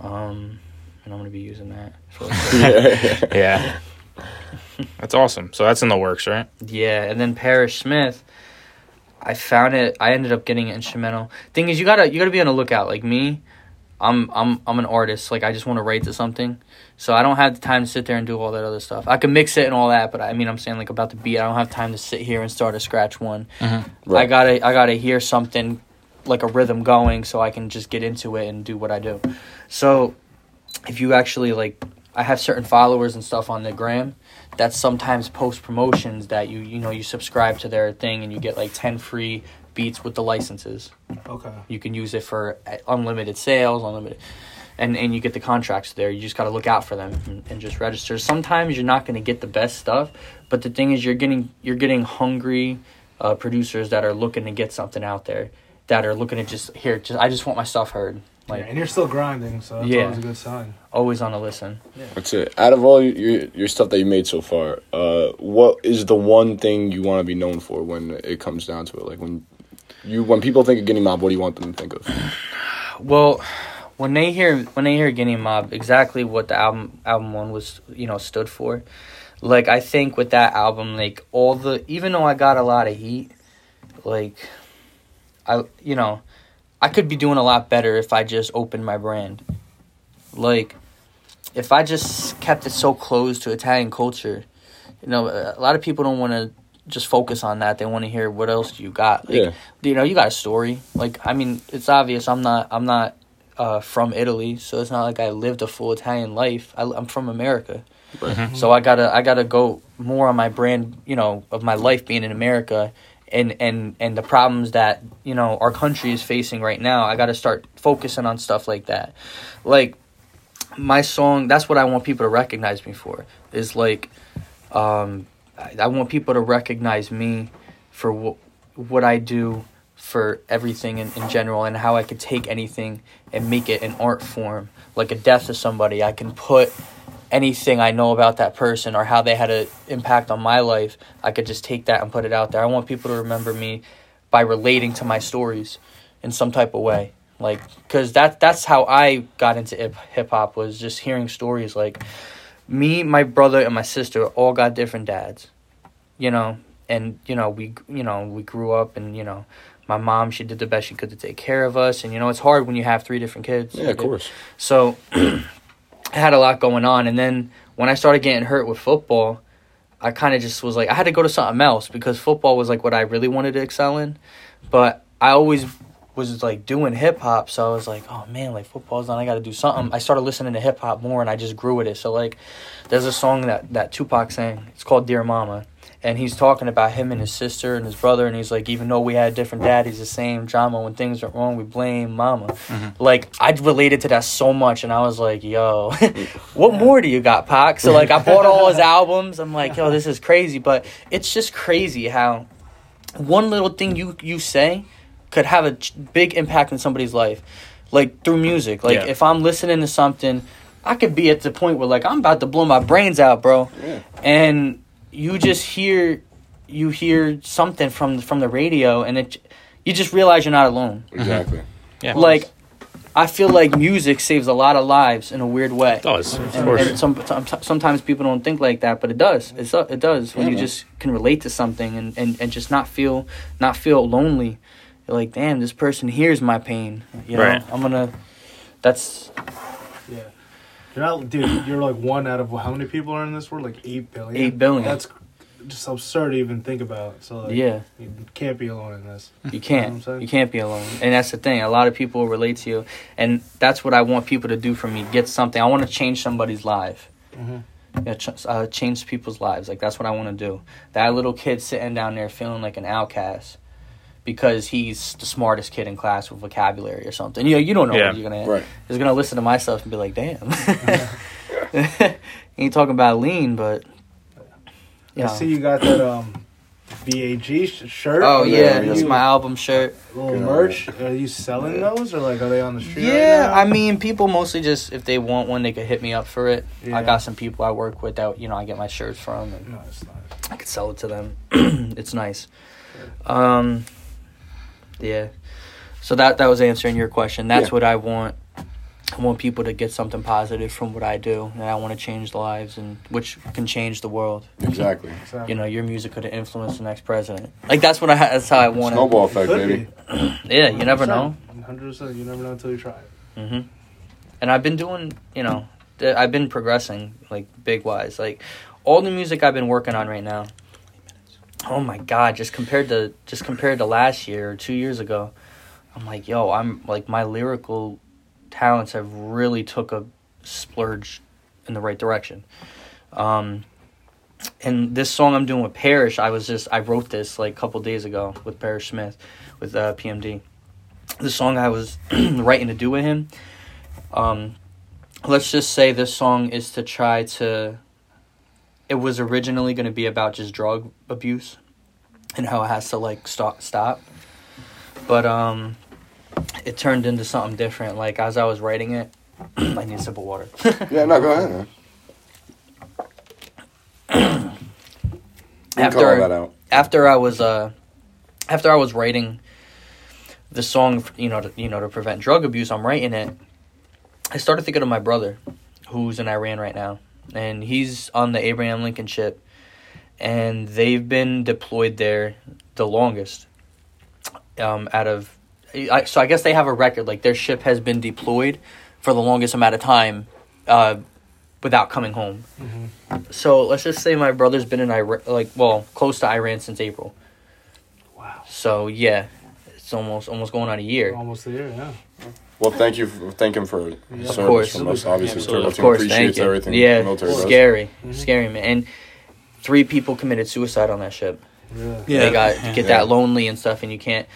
Um, and I'm gonna be using that. For Yeah, that's awesome. So that's in the works, right? Yeah, and then Parrish Smith, I found it. I ended up getting an instrumental. Thing is, you gotta you gotta be on the lookout. Like me, I'm I'm I'm an artist. Like I just want to write to something. So I don't have the time to sit there and do all that other stuff. I can mix it and all that, but I mean I'm saying like about the beat, I don't have time to sit here and start a scratch one. Mm-hmm. I Right. gotta I gotta hear something like a rhythm going so I can just get into it and do what I do. So if you actually like I have certain followers and stuff on the gram that sometimes post promotions that you you know you subscribe to their thing and you get like 10 free beats with the licenses. Okay. You can use it for uh, unlimited sales, unlimited, and and you get the contracts there. You just got to look out for them and, and just register. Sometimes you're not going to get the best stuff, but the thing is, you're getting you're getting hungry uh, producers that are looking to get something out there, that are looking to just here. Just I just want my stuff heard. Like and you're still grinding, so that's Yeah. always a good sign. always on a listen. Yeah. That's it. Out of all your your stuff that you made so far, uh, what is the one thing you want to be known for when it comes down to it? Like when you when people think of Guinea Mob, what do you want them to think of? Well, when they hear when they hear Guinea Mob, exactly what the album album one was, you know, stood for. Like I think with that album, like all the even though I got a lot of heat, like I you know, I could be doing a lot better if I just opened my brand. Like if I just kept it so close to Italian culture, you know, a lot of people don't want to just focus on that. They want to hear what else you got. Like, Yeah. you know, you got a story. Like, I mean, it's obvious. I'm not. I'm not uh, from Italy, so it's not like I lived a full Italian life. I, I'm from America, so I gotta. I gotta go more on my brand. You know, of my life being in America. And, and and the problems that you know our country is facing right now, I got to start focusing on stuff like that. Like my song, that's what I want people to recognize me for. Is like, um, I, I want people to recognize me for what what I do for everything in, in general and how I could take anything and make it an art form. Like a death of somebody, I can put anything I know about that person or how they had an impact on my life. I could just take that and put it out there. I want people to remember me by relating to my stories in some type of way. Like, cause that that's how I got into hip hop was just hearing stories like me, my brother, and my sister all got different dads, you know, and you know we you know we grew up and you know my mom she did the best she could to take care of us and you know it's hard when you have three different kids. Yeah, of course. So I had a lot going on, and then when I started getting hurt with football, I kind of just was like I had to go to something else because football was like what I really wanted to excel in, but I always was like doing hip hop, so I was like, oh man, like football's done. I got to do something. I started listening to hip hop more, and I just grew with it. So like, there's a song that that Tupac sang. It's called Dear Mama, and he's talking about him and his sister and his brother, and he's like, even though we had different daddies, the same drama. When things are wrong, we blame mama. Mm-hmm. Like I related to that so much, and I was like, yo, what more do you got, Pac? So like, I bought all his albums. I'm like, yo, this is crazy, but it's just crazy how one little thing you you say could have a big impact in somebody's life like through music like Yeah. if i'm listening to something i could be at the point where like i'm about to blow my brains out bro and you just hear you hear something from from the radio and it you just realize you're not alone Exactly. Yeah. like i feel like music saves a lot of lives in a weird way does, of and, course. and some, some sometimes people don't think like that, but it does. It's uh, it does when Yeah, you man. just can relate to something and, and, and just not feel not feel lonely. You're like, damn, this person hears my pain. You know, Right. I'm gonna. That's Yeah. You're not, dude. You're like one out of how many people are in this world? Like eight billion. Eight billion. That's just absurd to even think about. So like, yeah. you can't be alone in this. You know can't. saying? You can't be alone. And that's the thing. A lot of people relate to you, and that's what I want people to do for me. Get something. I want to change somebody's life. Mm-hmm. Yeah, ch- uh, change people's lives. Like that's what I want to do. That little kid sitting down there feeling like an outcast because he's the smartest kid in class with vocabulary or something. You know, you don't know Yeah. what you're gonna. Right. He's gonna listen to my stuff and be like, "Damn." ain't talking about lean, but. I Yeah. see you got that um, BAG shirt. Oh Are yeah, you- that's my album shirt. little merch. Are you selling those or like are they on the street? Yeah, right I mean, people mostly just if they want one, they could hit me up for it. Yeah. I got some people I work with that you know I get my shirts from, and now? Nice, nice. I could sell it to them. it's nice. Um, yeah. So that that was answering your question. That's Yeah. what I want. I want people to get something positive from what I do, and I want to change lives, and which can change the world. Exactly. Exactly. You know, your music could influence the next president. Like that's what I. That's how I want Snowball effect, baby. Yeah, you never know. Hundred percent. You never know until you try it. hmm and I've been doing, you know, I've been progressing like big wise. Like all the music I've been working on right now. Oh my god, just compared to just compared to last year or 2 years ago. I'm like, yo, I'm like my lyrical talents have really took a splurge in the right direction. Um and this song I'm doing with Parrish, I was just I wrote this like a couple days ago with Parrish Smith with uh, PMD. The song I was writing to do with him. Um, let's just say this song is to try to. It was originally going to be about just drug abuse, and how it has to like stop stop, but um, it turned into something different. Like as I was writing it, I need a sip of water. Yeah, no, go ahead. Man. After- that out. after I was uh after I was writing the song, you know, to, you know, to prevent drug abuse, I'm writing it. I started thinking of my brother, who's in Iran right now, and he's on the Abraham Lincoln ship, and they've been deployed there the longest. Um, out of, I, so I guess they have a record. Like their ship has been deployed for the longest amount of time, uh, without coming home. So let's just say my brother's been in Iran, like well, close to Iran since April. Wow. So yeah, it's almost almost going on a year. Almost a year, yeah. Well, thank you. For, thank him for service course. from us. Obviously, Yeah, Turbo Of course, appreciates thank you. everything yeah, the military does. scary, mm-hmm. scary man. And three people committed suicide on that ship. Yeah. they got get Yeah. that lonely and stuff, and you can't.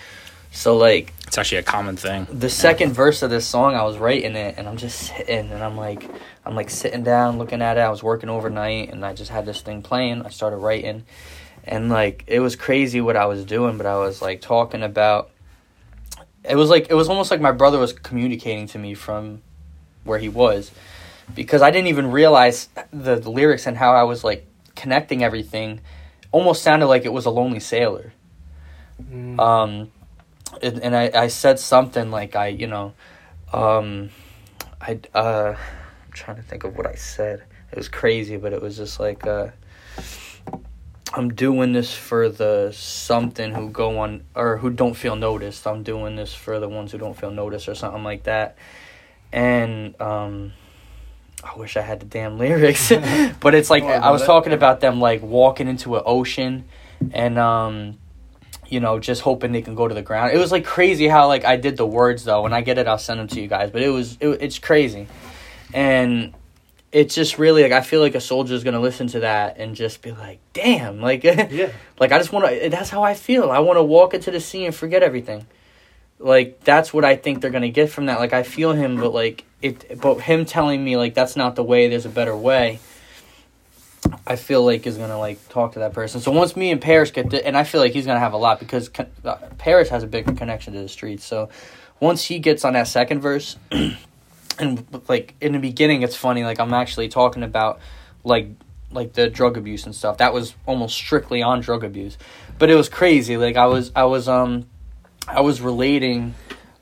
So like It's actually a common thing. the second verse of this song, I was writing it, and I'm just sitting, and I'm like, I'm like sitting down, looking at it. I was working overnight, and I just had this thing playing. I started writing, and like it was crazy what I was doing, but I was like talking about. It was like it was almost like my brother was communicating to me from where he was, because I didn't even realize the, the lyrics and how I was like connecting everything. Almost sounded like it was a lonely sailor Mm. um and, and I, I said something like I you know um I uh I'm trying to think of what I said it was crazy but it was just like uh I'm doing this for the something who go on or who don't feel noticed I'm doing this for the ones who don't feel noticed or something like that and um I wish I had the damn lyrics but it's like Don't worry I was it. talking about them like walking into an ocean and um you know, just hoping they can go to the ground. It was like crazy how like I did the words though. When I get it, I'll send them to you guys. But it was it, it's crazy, and it's just really like I feel like a soldier is gonna listen to that and just be like, damn, like Yeah. like I just want to. That's how I feel. I want to walk into the sea and forget everything. Like that's what I think they're gonna get from that. Like I feel him, but like it, but him telling me like that's not the way. There's a better way. I feel like is gonna like talk to that person. So once me and Parrish get, the, and I feel like he's gonna have a lot because con- uh, Parrish has a big connection to the streets. So once he gets on that second verse, and like in the beginning, it's funny. Like I'm actually talking about like like the drug abuse and stuff. That was almost strictly on drug abuse, but it was crazy. Like I was I was um I was relating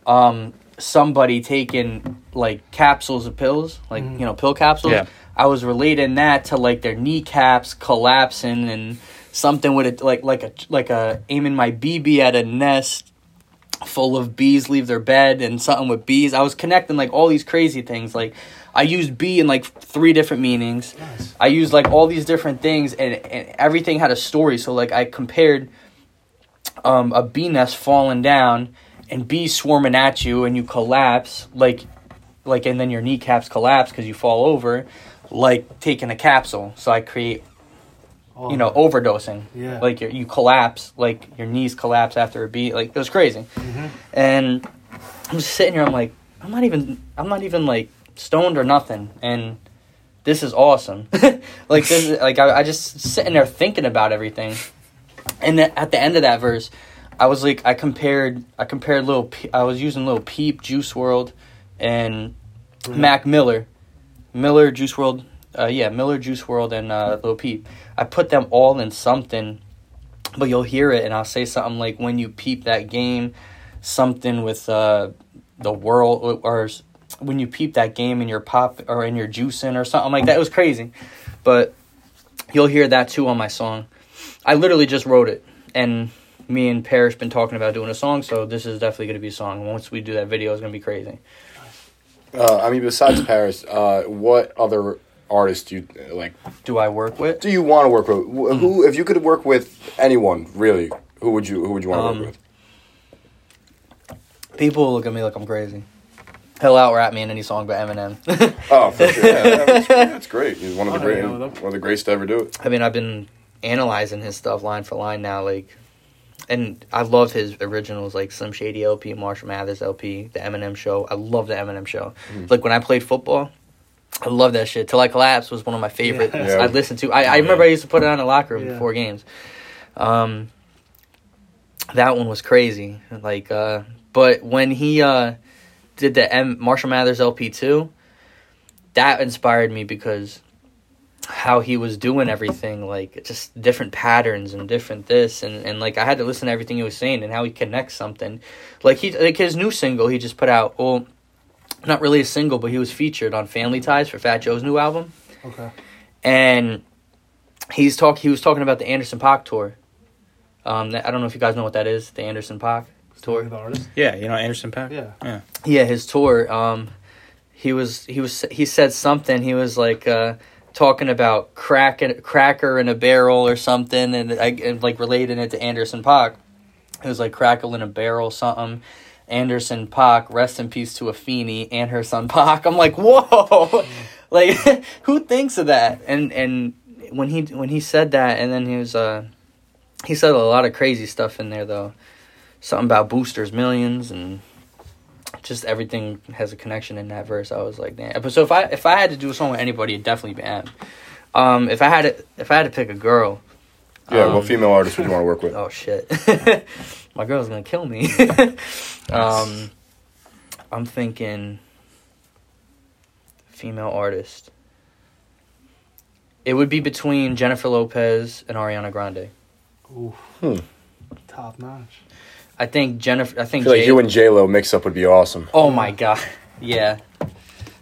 um somebody taking like capsules of pills, like you know pill capsules. Yeah. I was relating that to like their kneecaps collapsing and something with it like like a like a aiming my BB at a nest full of bees leave their bed and something with bees. I was connecting like all these crazy things. Like I used bee in like three different meanings. Nice. I used like all these different things and, and everything had a story. So like I compared um, a bee nest falling down and bees swarming at you and you collapse like like and then your kneecaps collapse because you fall over like taking a capsule. So I create you know overdosing. Yeah. like you you collapse like your knees collapse after a beat. Like it was crazy. Mhm. and i'm just sitting here i'm like i'm not even i'm not even like stoned or nothing. And this is awesome. Like this is, like I, I just sitting there thinking about everything. And then at the end of that verse i was like i compared i compared little Pe- i was using little peep Juice WRLD and mac miller. Miller Juice WRLD uh, yeah miller Juice WRLD and uh, little peep. I put them all in something but you'll hear it and i'll say something like when you peep that game something with uh, the world or when you peep that game in your pop or in your juicing or something like that. It was crazy but you'll hear that too on my song. I literally just wrote it and me and Parrish been talking about doing a song so this is definitely going to be a song. Once we do that video it's going to be crazy. Uh, I mean, besides Parrish, uh, what other artists do you like? Do I work with? Do you want to work with? Wh- Who, if you could work with anyone, really, who would you? Who would you want to Um, work with? People look at me like I'm crazy. He'll out rap me in any song by Eminem. Oh, for sure. Yeah, that's, that's great. He's one of the great, one of the greats to ever do it. I mean, I've been analyzing his stuff line for line now, like, and I love his originals, like Slim Shady LP, Marshall Mathers LP, the Eminem Show. I love the Eminem Show. Like when I played football, I love that shit. Till I Collapse was one of my favorite. Yeah. Yeah. I listened to. I, I remember I used to put it on in the locker room Yeah. before games. Um, that one was crazy. Like, uh, but when he uh did the M Marshall Mathers LP two, that inspired me because how he was doing everything, like just different patterns and different this and, and like I had to listen to everything he was saying and how he connects something. Like he like his new single he just put out, well not really a single, but he was featured on Family Ties for Fat Joe's new album. Okay. And he's talk he was talking about the Anderson Paak tour. Um I don't know if you guys know what that is, the Anderson Paak tour. The artist. Yeah, you know Anderson Paak. Yeah. Yeah, Yeah, his tour. Um, he was he was he said something. He was like uh, talking about crack and cracker in a barrel or something, and I and like relating it to Anderson Paak. It was like crackle in a barrel, something. Anderson Paak, rest in peace to Afeni and her son Pac. I'm like, whoa, like who thinks of that? And and when he when he said that, and then he was uh, he said a lot of crazy stuff in there though, something about boosters millions and just everything has a connection in that verse. I was like, damn. But so if I if I had to do a song with anybody, it'd definitely be M. Um, if I had to if I had to pick a girl, Yeah, um, what female artist would you want to work with? Oh shit, my girl's gonna kill me. um, I'm thinking female artist. It would be between Jennifer Lopez and Ariana Grande. Ooh. Hmm. Top notch. I think Jennifer. I I think feel like you and J Lo mix up would be awesome. Oh my god, yeah.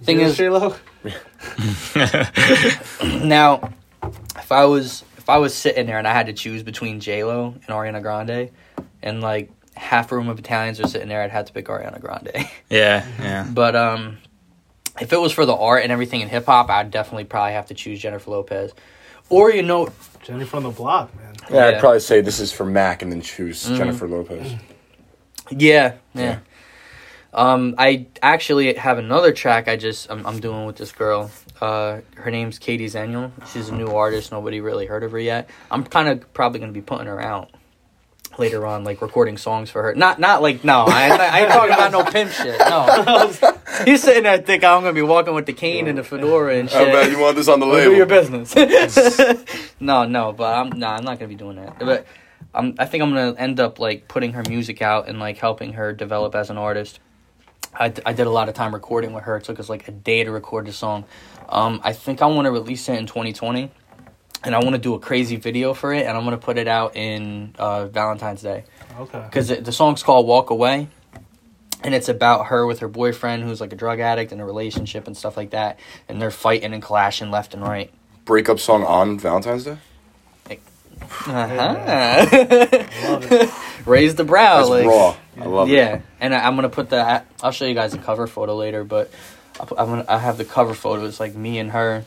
Thing is, J-Lo? now, if I was if I was sitting there and I had to choose between J Lo and Ariana Grande, and like half a room of Italians are sitting there, I'd have to pick Ariana Grande. Yeah, yeah. but um, if it was for the art and everything in hip hop, I'd definitely probably have to choose Jennifer Lopez, or you know, Jennifer from the block, man. Yeah, Yeah. I'd probably say this is for Mac and then choose Mhm. Jennifer Lopez. yeah, yeah. Yeah. Um, I actually have another track I just I'm, I'm doing with this girl. Uh, her name's Katie Zenial. She's a new artist. Nobody really heard of her yet. I'm kind of probably gonna be putting her out later on, like recording songs for her. Not not like no, I, I ain't talking about no pimp shit. No, he's sitting there thinking I'm gonna be walking with the cane and the fedora and How shit. bad you want this on the Well, label? do your business. no, no, but I'm nah, I'm not gonna be doing that. But I'm, I think I'm gonna end up like putting her music out and like helping her develop as an artist. I, d- I did a lot of time recording with her. It took us like a day to record the song. Um, I think I want to release it in 2020, and I want to do a crazy video for it, and I'm gonna put it out in uh, Valentine's Day Okay. because the song's called "Walk Away," and it's about her with her boyfriend who's like a drug addict in a relationship and stuff like that, and they're fighting and clashing left and right. Breakup song on Valentine's Day? Uh-huh. Raise the brow, That's like raw. I love it. yeah. And I, I'm gonna put the. I'll show you guys a cover photo later, but I'll, I'm gonna. I have the cover photo. It's like me and her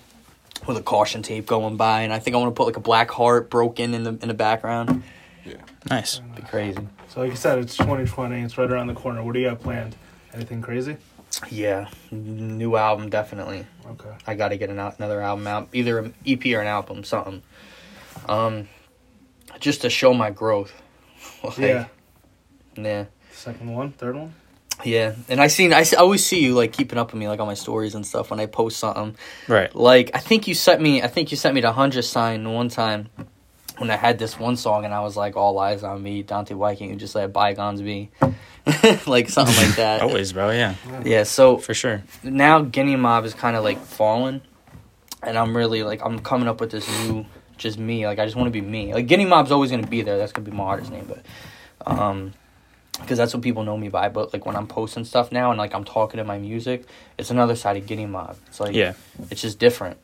with a caution tape going by, and I think I want to put like a black heart broken in the in the background. Yeah, nice. Be crazy. So like you said, it's 2020. It's right around the corner. What do you have planned? Anything crazy? Yeah, new album definitely. Okay. I got to get an, another album out, either an EP or an album, something. Um, just to show my growth. Like, Yeah. Yeah. Second one, third one. Yeah, and I seen I always see you like keeping up with me like on my stories and stuff when I post something. Right. Like I think you sent me I think you sent me the hundred sign one time when I had this one song and I was like all eyes on me Dante White King and just let bygones be, like something like that. Always, bro. Yeah, Yeah, so for sure. now Guinea Mob is kind of like fallen, and I'm really like I'm coming up with this new just me. Like I just want to be me. Like Guinea Mob's always gonna be there. That's gonna be my artist name, but um, because that's what people know me by. But like when I'm posting stuff now and like I'm talking to my music, it's another side of Guinea Mob. It's like Yeah. it's just different.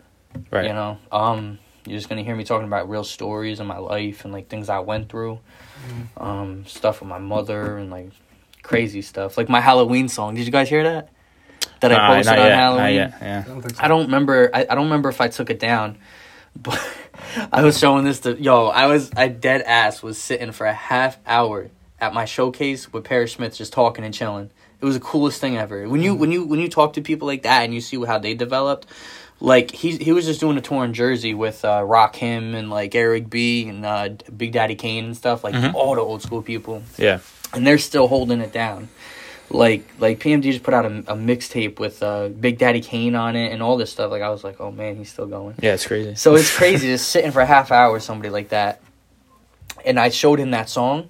Right. You know, um, you're just gonna hear me talking about real stories in my life and like things I went through, um, stuff with my mother and like crazy stuff. Like my Halloween song. Did you guys hear that? that I Nah, posted not on yet, not Halloween. yet, yeah. I don't think so. I don't remember. I, I don't remember if I took it down, but I was showing this to yo. I was I dead ass was sitting for a half hour at my showcase with Parrish Smith just talking and chilling. It was the coolest thing ever. When you when you when you talk to people like that and you see how they developed, like he he was just doing a tour in Jersey with uh, Rakim and like Eric B and uh, Big Daddy Kane and stuff like all the old school people Yeah. and they're still holding it down. Like like PMD just put out a, a mixtape with uh, Big Daddy Kane on it and all this stuff. Like I was like, oh man, he's still going. Yeah, it's crazy. So it's crazy just sitting for a half hour with somebody like that. And I showed him that song.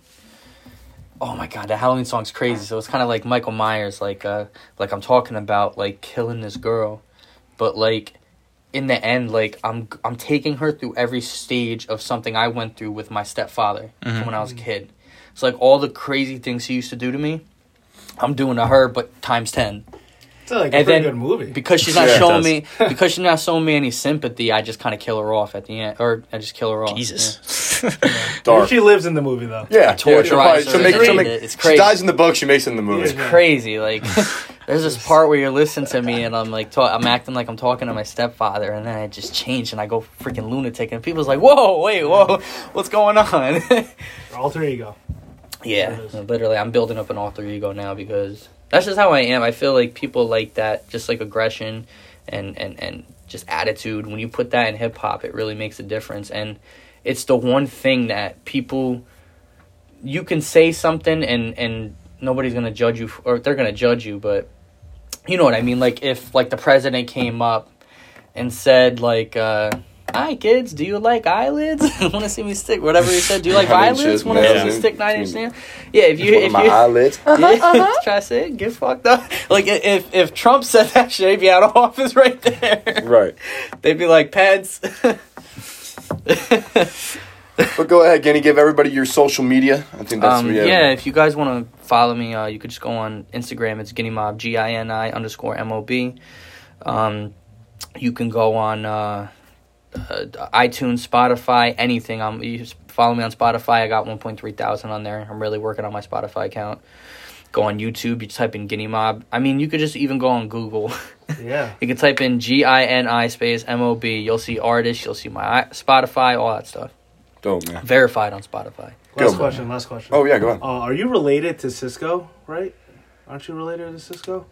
Oh my god, the Halloween song's crazy. So it's kind of like Michael Myers, like uh, like I'm talking about like killing this girl, but like in the end, like I'm I'm taking her through every stage of something I went through with my stepfather from when I was a kid. It's like all the crazy things he used to do to me, I'm doing to her, but times ten It's like a and pretty then good movie. because she's not Yeah, it showing does. me because she's not showing me any sympathy. I just kind of kill her off at the end, or I just kill her off. Jesus. Dark. She lives in the movie though. Yeah, torture she'll her. probably- she'll make- It's she'll make- crazy. It's She crazy. dies in the book. She makes it in the movie. Yeah. Crazy, like there's this part where you're listening to me and I'm like, talk, I'm acting like I'm talking to my stepfather, and then I just change and I go freaking lunatic, and people's like, whoa, wait, whoa, what's going on? Alter ego. Yeah, literally, I'm building up an alter ego now because that's just how I am. I feel like people like that, just like aggression and and and just attitude. When you put that in hip hop, it really makes a difference, and it's the one thing that people you can say something and and nobody's gonna judge you, or they're gonna judge you, but you know what I mean. Like if like the president came up and said like. uh Hi kids, do you like eyelids? Want to see me stick? Whatever you said. Do you like I mean, eyelids? shit, Want to yeah. see me stick nine inch nails? Yeah, if you if my you eyelids. yeah, try to say it, get fucked up. Like if if Trump said that shit, he'd be out of office right there. Right. They'd be like Pence. But go ahead, Kenny. Give everybody your social media. I think that's um, yeah. yeah, if you guys want to follow me, uh, you could just go on Instagram. It's Guinea Mob, G I N I underscore M O B. Um, you can go on uh, uh, iTunes, Spotify, anything. Um, you just follow me on Spotify. I got 1.3 thousand on there. I'm really working on my Spotify account. Go on YouTube. You type in Guinea Mob. I mean, you could just even go on Google. Yeah. You can type in G I N I space M O B. You'll see artists. You'll see my Spotify, all that stuff. Dope, man. Verified on Spotify. Go, Last man. question. Last question. Oh yeah, go ahead. Uh, are you related to Cisco? Right? Aren't you related to Cisco?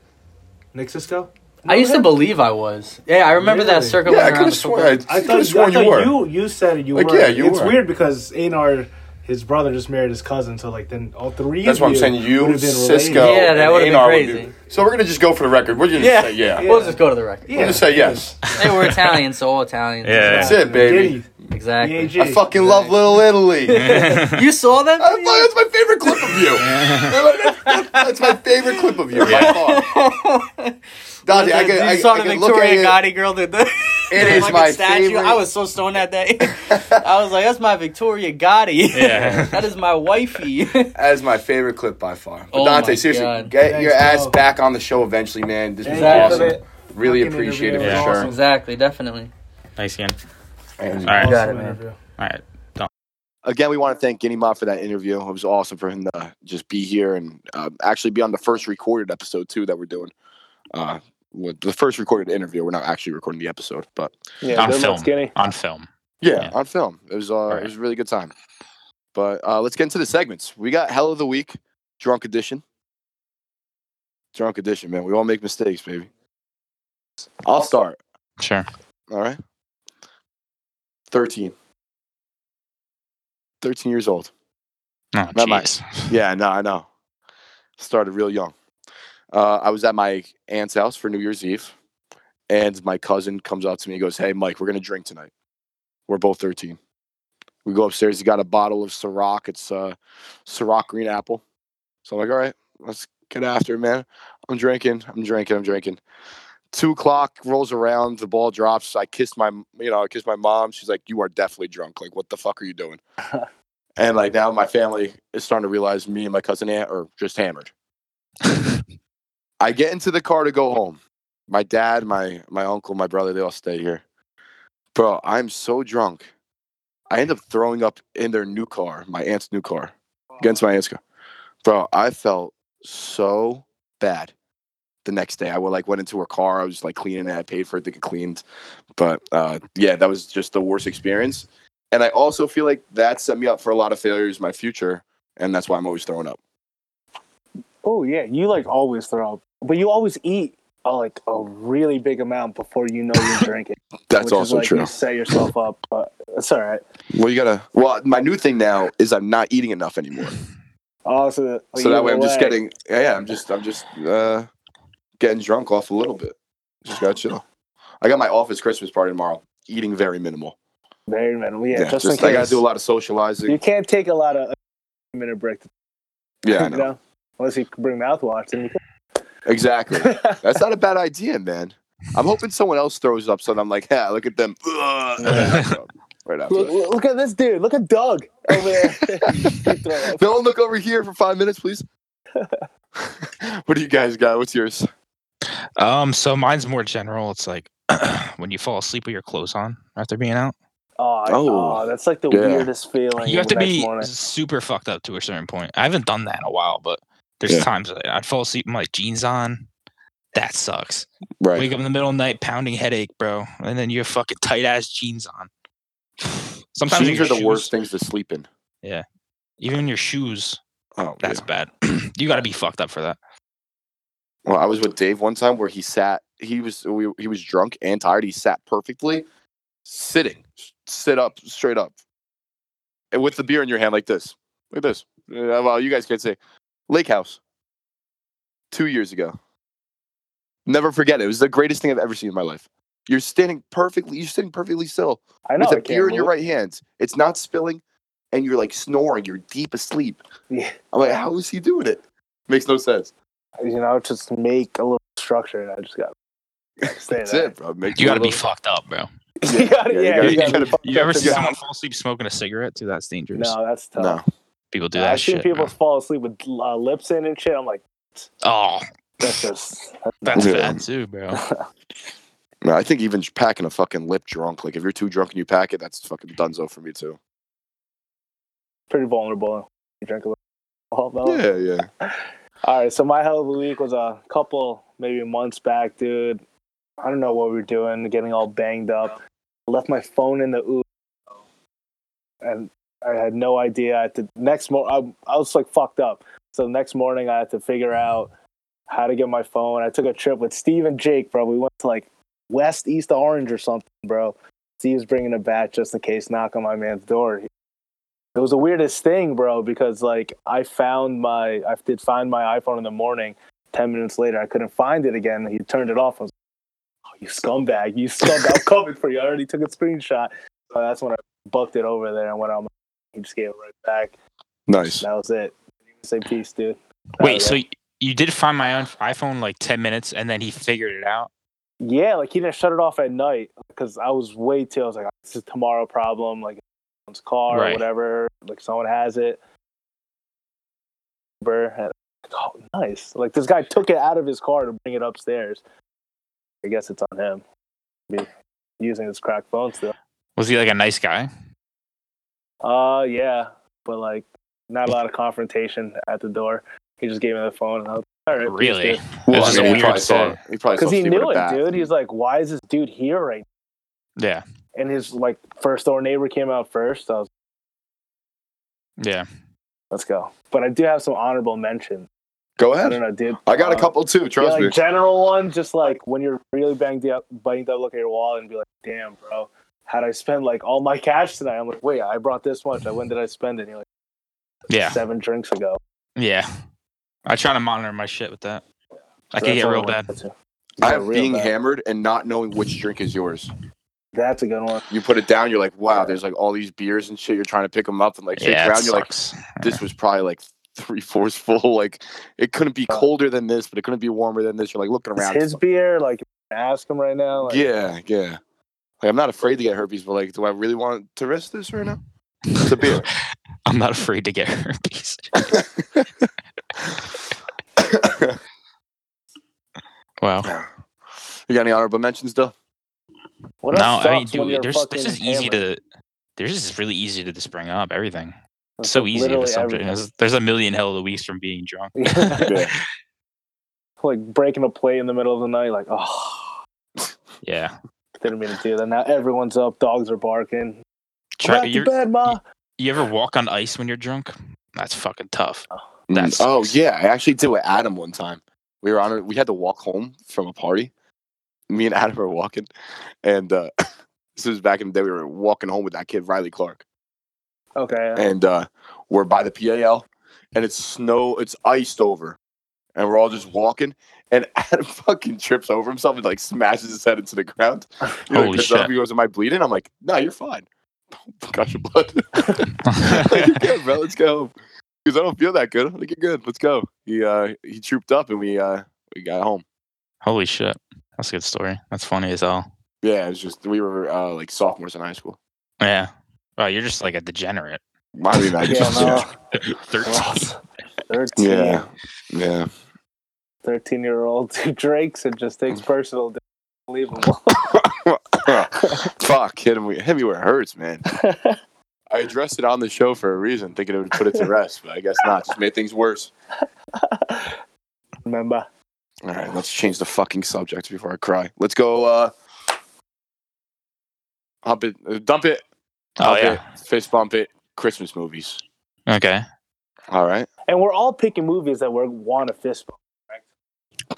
Nick Cisco? I used to believe I was. Yeah, I remember that Really? circling Yeah, I around could the have sworn. I, I I thought, could have sworn I you were. you you said you Like, were. yeah, you it's were. weird because Anar, his brother, just married his cousin. So like then all three. That's of what I'm you saying. would You, have been Cisco. Yeah, that and would've been Anar would crazy. be- So we're gonna just go for the record. We're just Yeah. say yeah. Yeah. We'll just go to the record. We'll just say yes. Hey, we're Italian, so all Italians. Yeah. That's it, baby. Exactly. BAG. I fucking love Little Italy. You saw that? That's video? my, that's my favorite clip of you. That's- that's my favorite clip of you by far. Dante, I Dude, can, I, you saw I the can look at Victoria it. Gotti girl did the It is fucking my statue. favorite- I was so stoned that day. I was like, "That's my Victoria Gotti. Yeah. that is my wifey." That is my favorite clip by far. But Oh Dante, seriously, God. get Thanks, your ass bro. back on the show eventually, man. This was Thank awesome. Really fucking appreciate it for. Yeah. sure. exactly, definitely. Nice again. And- All right. got it, Awesome man. interview. All right. Again, we want to thank Guinea Mob for that interview. It was awesome for him to just be here and uh, actually be on the first recorded episode too that we're doing. Uh, with the first recorded interview, we're not actually recording the episode, but Yeah, on film. Skinny. On film. yeah, Yeah. on film. It was uh, it was a really good time. But uh, let's get into the segments. We got Hell of the Week, Drunk Edition. Drunk Edition, man. We all make mistakes, baby. I'll start. Sure. All right. 13. 13 years old. Oh, Not my- jeez. Yeah, no, I know. Started real young. Uh, I was at my aunt's house for New Year's Eve, and my cousin comes up to me and goes, Hey, Mike, we're going to drink tonight. We're both 13. We go upstairs. He got a bottle of Ciroc. It's uh, Ciroc Green Apple. So I'm like, All right, let's get after it, man. I'm drinking. I'm drinking. I'm drinking. Two o'clock rolls around. The ball drops. I kiss my, you know, I kiss my mom. She's like, "You are definitely drunk. Like, what the fuck are you doing?" and like now, my family is starting to realize me and my cousin aunt are just hammered. I get into the car to go home. My dad, my my uncle, my brother, they all stay here. Bro, I'm so drunk. I end up throwing up in their new car, my aunt's new car, against my aunt's car. Bro, I felt so bad. the next day. I would like went into her car. I was like cleaning it. I paid for it to get cleaned. But uh, yeah, that was just the worst experience. And I also feel like that set me up for a lot of failures in my future, and that's why I'm always throwing up. Oh yeah, you like always throw up, but you always eat uh, like a really big amount before you know you're drinking. That's which also is like true. You set yourself up, but it's all right. Well, you gotta. Well, my new thing now is I'm not eating enough anymore. Oh, so, that- so that way I'm just getting. Yeah, yeah, I'm just. I'm just uh, getting drunk off a little bit. Just gotta chill. I got my office Christmas party tomorrow. Eating very minimal. very minimal. Yeah, Yeah, just, just, I gotta do a lot of socializing. You can't take a lot of a minute break. To, yeah, I you know. know, unless you bring mouthwash. Then you Exactly. That's not a bad idea, man. I'm hoping someone else throws up, so I'm like, yeah, look at them. Right after. look, look at this dude. Look at Doug over there. He throw up. No one look over here for five minutes, please. what do you guys got? What's yours? Um, so mine's more general. It's like when you fall asleep with your clothes on after being out. Oh, Oh, oh, that's like the yeah. weirdest feeling. You have to be morning. super fucked up to a certain point. I haven't done that in a while, but there's Yeah. times I'd fall asleep with my jeans on. That sucks. Right. Wake up in the middle of the night, pounding headache, bro, and then you have fucking tight ass jeans on. Sometimes Jeans are the shoes- worst things to sleep in. Yeah. Even your shoes, Oh, that's yeah. bad. you got to be fucked up for that. Well, I was with Dave one time where he sat. He was we, he was drunk and tired. He sat perfectly, sitting, sit up, straight up, and with the beer in your hand like this. Look at this. Uh, well, you guys can't say. Lake House. Two years ago. Never forget it. It was the greatest thing I've ever seen in my life. You're standing perfectly. You're sitting perfectly still I know. with a can't beer in your right hand. It's not spilling, and you're like snoring. You're deep asleep. Yeah. I'm like, how is he doing it? Makes no sense. You know, just make a little structure, and I just got. That's there. it, bro. Make You got to be little- fuckd up, bro. you gotta, Yeah, you yeah, gotta- you you gotta gotta- You ever see someone fall asleep smoking a cigarette? Too, that's dangerous. No, that's tough. No. People do Yeah, that I've seen shit. people bro. fall asleep with uh, lips in and shit. I'm like, Oh, that's just. that's Yeah. bad too, bro. No, I think even j- packing a fucking lip drunk, like if you're too drunk and you pack it, that's fucking dunzo for me too. pretty vulnerable. You drink a little alcohol. Yeah, yeah. All right, so my hell of a week was a couple, maybe months back, dude. I don't know what we were doing, getting all banged up. I left my phone in the Uber, and I had no idea. I had to next morning, I, was like fucked up. So the next morning, I had to figure out how to get my phone. I took a trip with Steve and Jake, bro. We went to like West East Orange or something, bro. Steve's bringing a bat just in case, knock on my man's door. It was the weirdest thing, bro, because like I found my, I did find my iPhone in the morning. Ten minutes later, I couldn't find it again. He turned it off. I was like, oh, you scumbag, you scumbag. I'm coming for you. I already took a screenshot. So that's when I booked it over there and went on. My, he just gave it right back. Nice. That was it. Say peace, dude. Wait, Uh, so yeah. y- you did find my own iPhone like ten minutes, and then he figured it out. Yeah, like he didn't shut it off at night because I was way too. I was like, this is a tomorrow problem. Like, someone's car or whatever. Like, someone has it. And- Oh, nice. Like, this guy took it out of his car to bring it upstairs. I guess it's on him. Be using his cracked phone still. Was he like a nice guy? Uh, yeah, but like, not a lot of confrontation at the door. He just gave me the phone, and I was all right. Really? Well, This is I a mean, weird probably saw. say. He probably Because saw he knew with it, bat. dude. He's like, why is this dude here right now? Yeah, and his like first door neighbor came out first. I was yeah. let's go. But I do have some honorable mentions. Go ahead. I ahead. don't know, dude. I got a Uh, couple too. yeah, Trust like me. general one, just like when you're really banged up, banged up, look at your wall and be like, "Damn, bro, how'd I spend like all my cash tonight?" I'm like, "Wait, I brought this much. When did I spend it?" And you're like, Yeah, seven drinks ago." yeah. I try to monitor my shit with that. I So can get real bad. I Yeah, have being bad. hammered and not knowing which drink is yours. That's a good one. You put it down, you're like, wow, there's like all these beers and shit. You're trying to pick them up and like shake Yeah, around. You're like, this was probably like three fourths full. Like it couldn't be colder than this, but it couldn't be warmer than this. You're like looking It's around. his beer. Like, ask him right now. Like, yeah, yeah. Like I'm not afraid to get herpes, but like, do I really want to risk this right now? It's a beer. I'm not afraid to get herpes. Wow. You got any honorable mentions, though? What no, I mean, dude, there's this is easy hammered? to. There's just really easy to just bring up everything. It's so easy. The literally subject. There's, there's a million hell of the weeks from being drunk. Yeah. like breaking a plate in the middle of the night. Like, oh, Yeah. Didn't mean to do that. Now everyone's up, dogs are barking. Try, Back to you're, bed, ma. you ever walk on ice when you're drunk? That's fucking tough. Mm, That's- oh yeah, I actually did with Adam one time. We were on. A, we had to walk home from a party. Me and Adam were walking, and uh, this was back in the day. We were walking home with that kid Riley Clark, Okay. and uh, we're by the PAL, and it's snow. It's iced over, and we're all just walking. And Adam fucking trips over himself and like smashes his head into the ground. He, like, Holy gets up, shit. He goes, "Am I bleeding?" I'm like, "No, you're fine." Gush of blood. like, you're good, bro. Let's go. Because I don't feel that good. I'm like, you're good. Let's go. He uh he trooped up and we uh we got home. Holy shit. That's a good story. That's funny as hell. Yeah, it was just we were uh like sophomores in high school. Yeah. Oh, you're just like a degenerate. I mean, I Yeah, just, no. 13. 13, yeah, yeah. 13 year old who drinks and just takes personal. Unbelievable. Fuck, hit him, hit me where it hurts, man. I addressed it on the show for a reason, thinking it would put it to rest, but I guess not. Just made things worse. Remember? All right, let's change the fucking subject before I cry. Let's go. uh Hump it, uh, dump it, Oh, hump yeah. it, fist bump it. Christmas movies. Okay. All right, And we're all picking movies that we want to fist bump.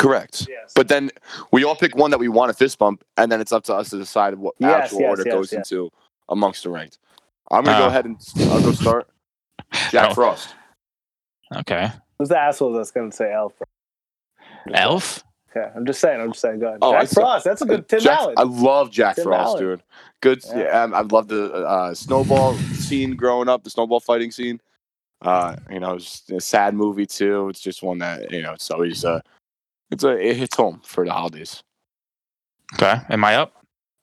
Correct. Yes. But then we all pick one that we want to fist bump, and then it's up to us to decide what Yes, actual yes, order yes, goes yes. into amongst the ranked. I'm gonna go Uh. ahead and I'll go start. Jack Oh. Frost. Okay. Who's the asshole that's going to say Elf? Elf? Okay, I'm just saying. I'm just saying. Go ahead. Oh, I Jack saw- Frost. That's a good Tim Jack, Allen. I love Jack Tim Frost, Allen. dude. Good. Yeah. Yeah, um, I love the uh, snowball scene growing up, the snowball fighting scene. Uh, you know, it's a sad movie too. It's just one that you know, it's always uh, it's a it hits home for the holidays. Okay. Am I up?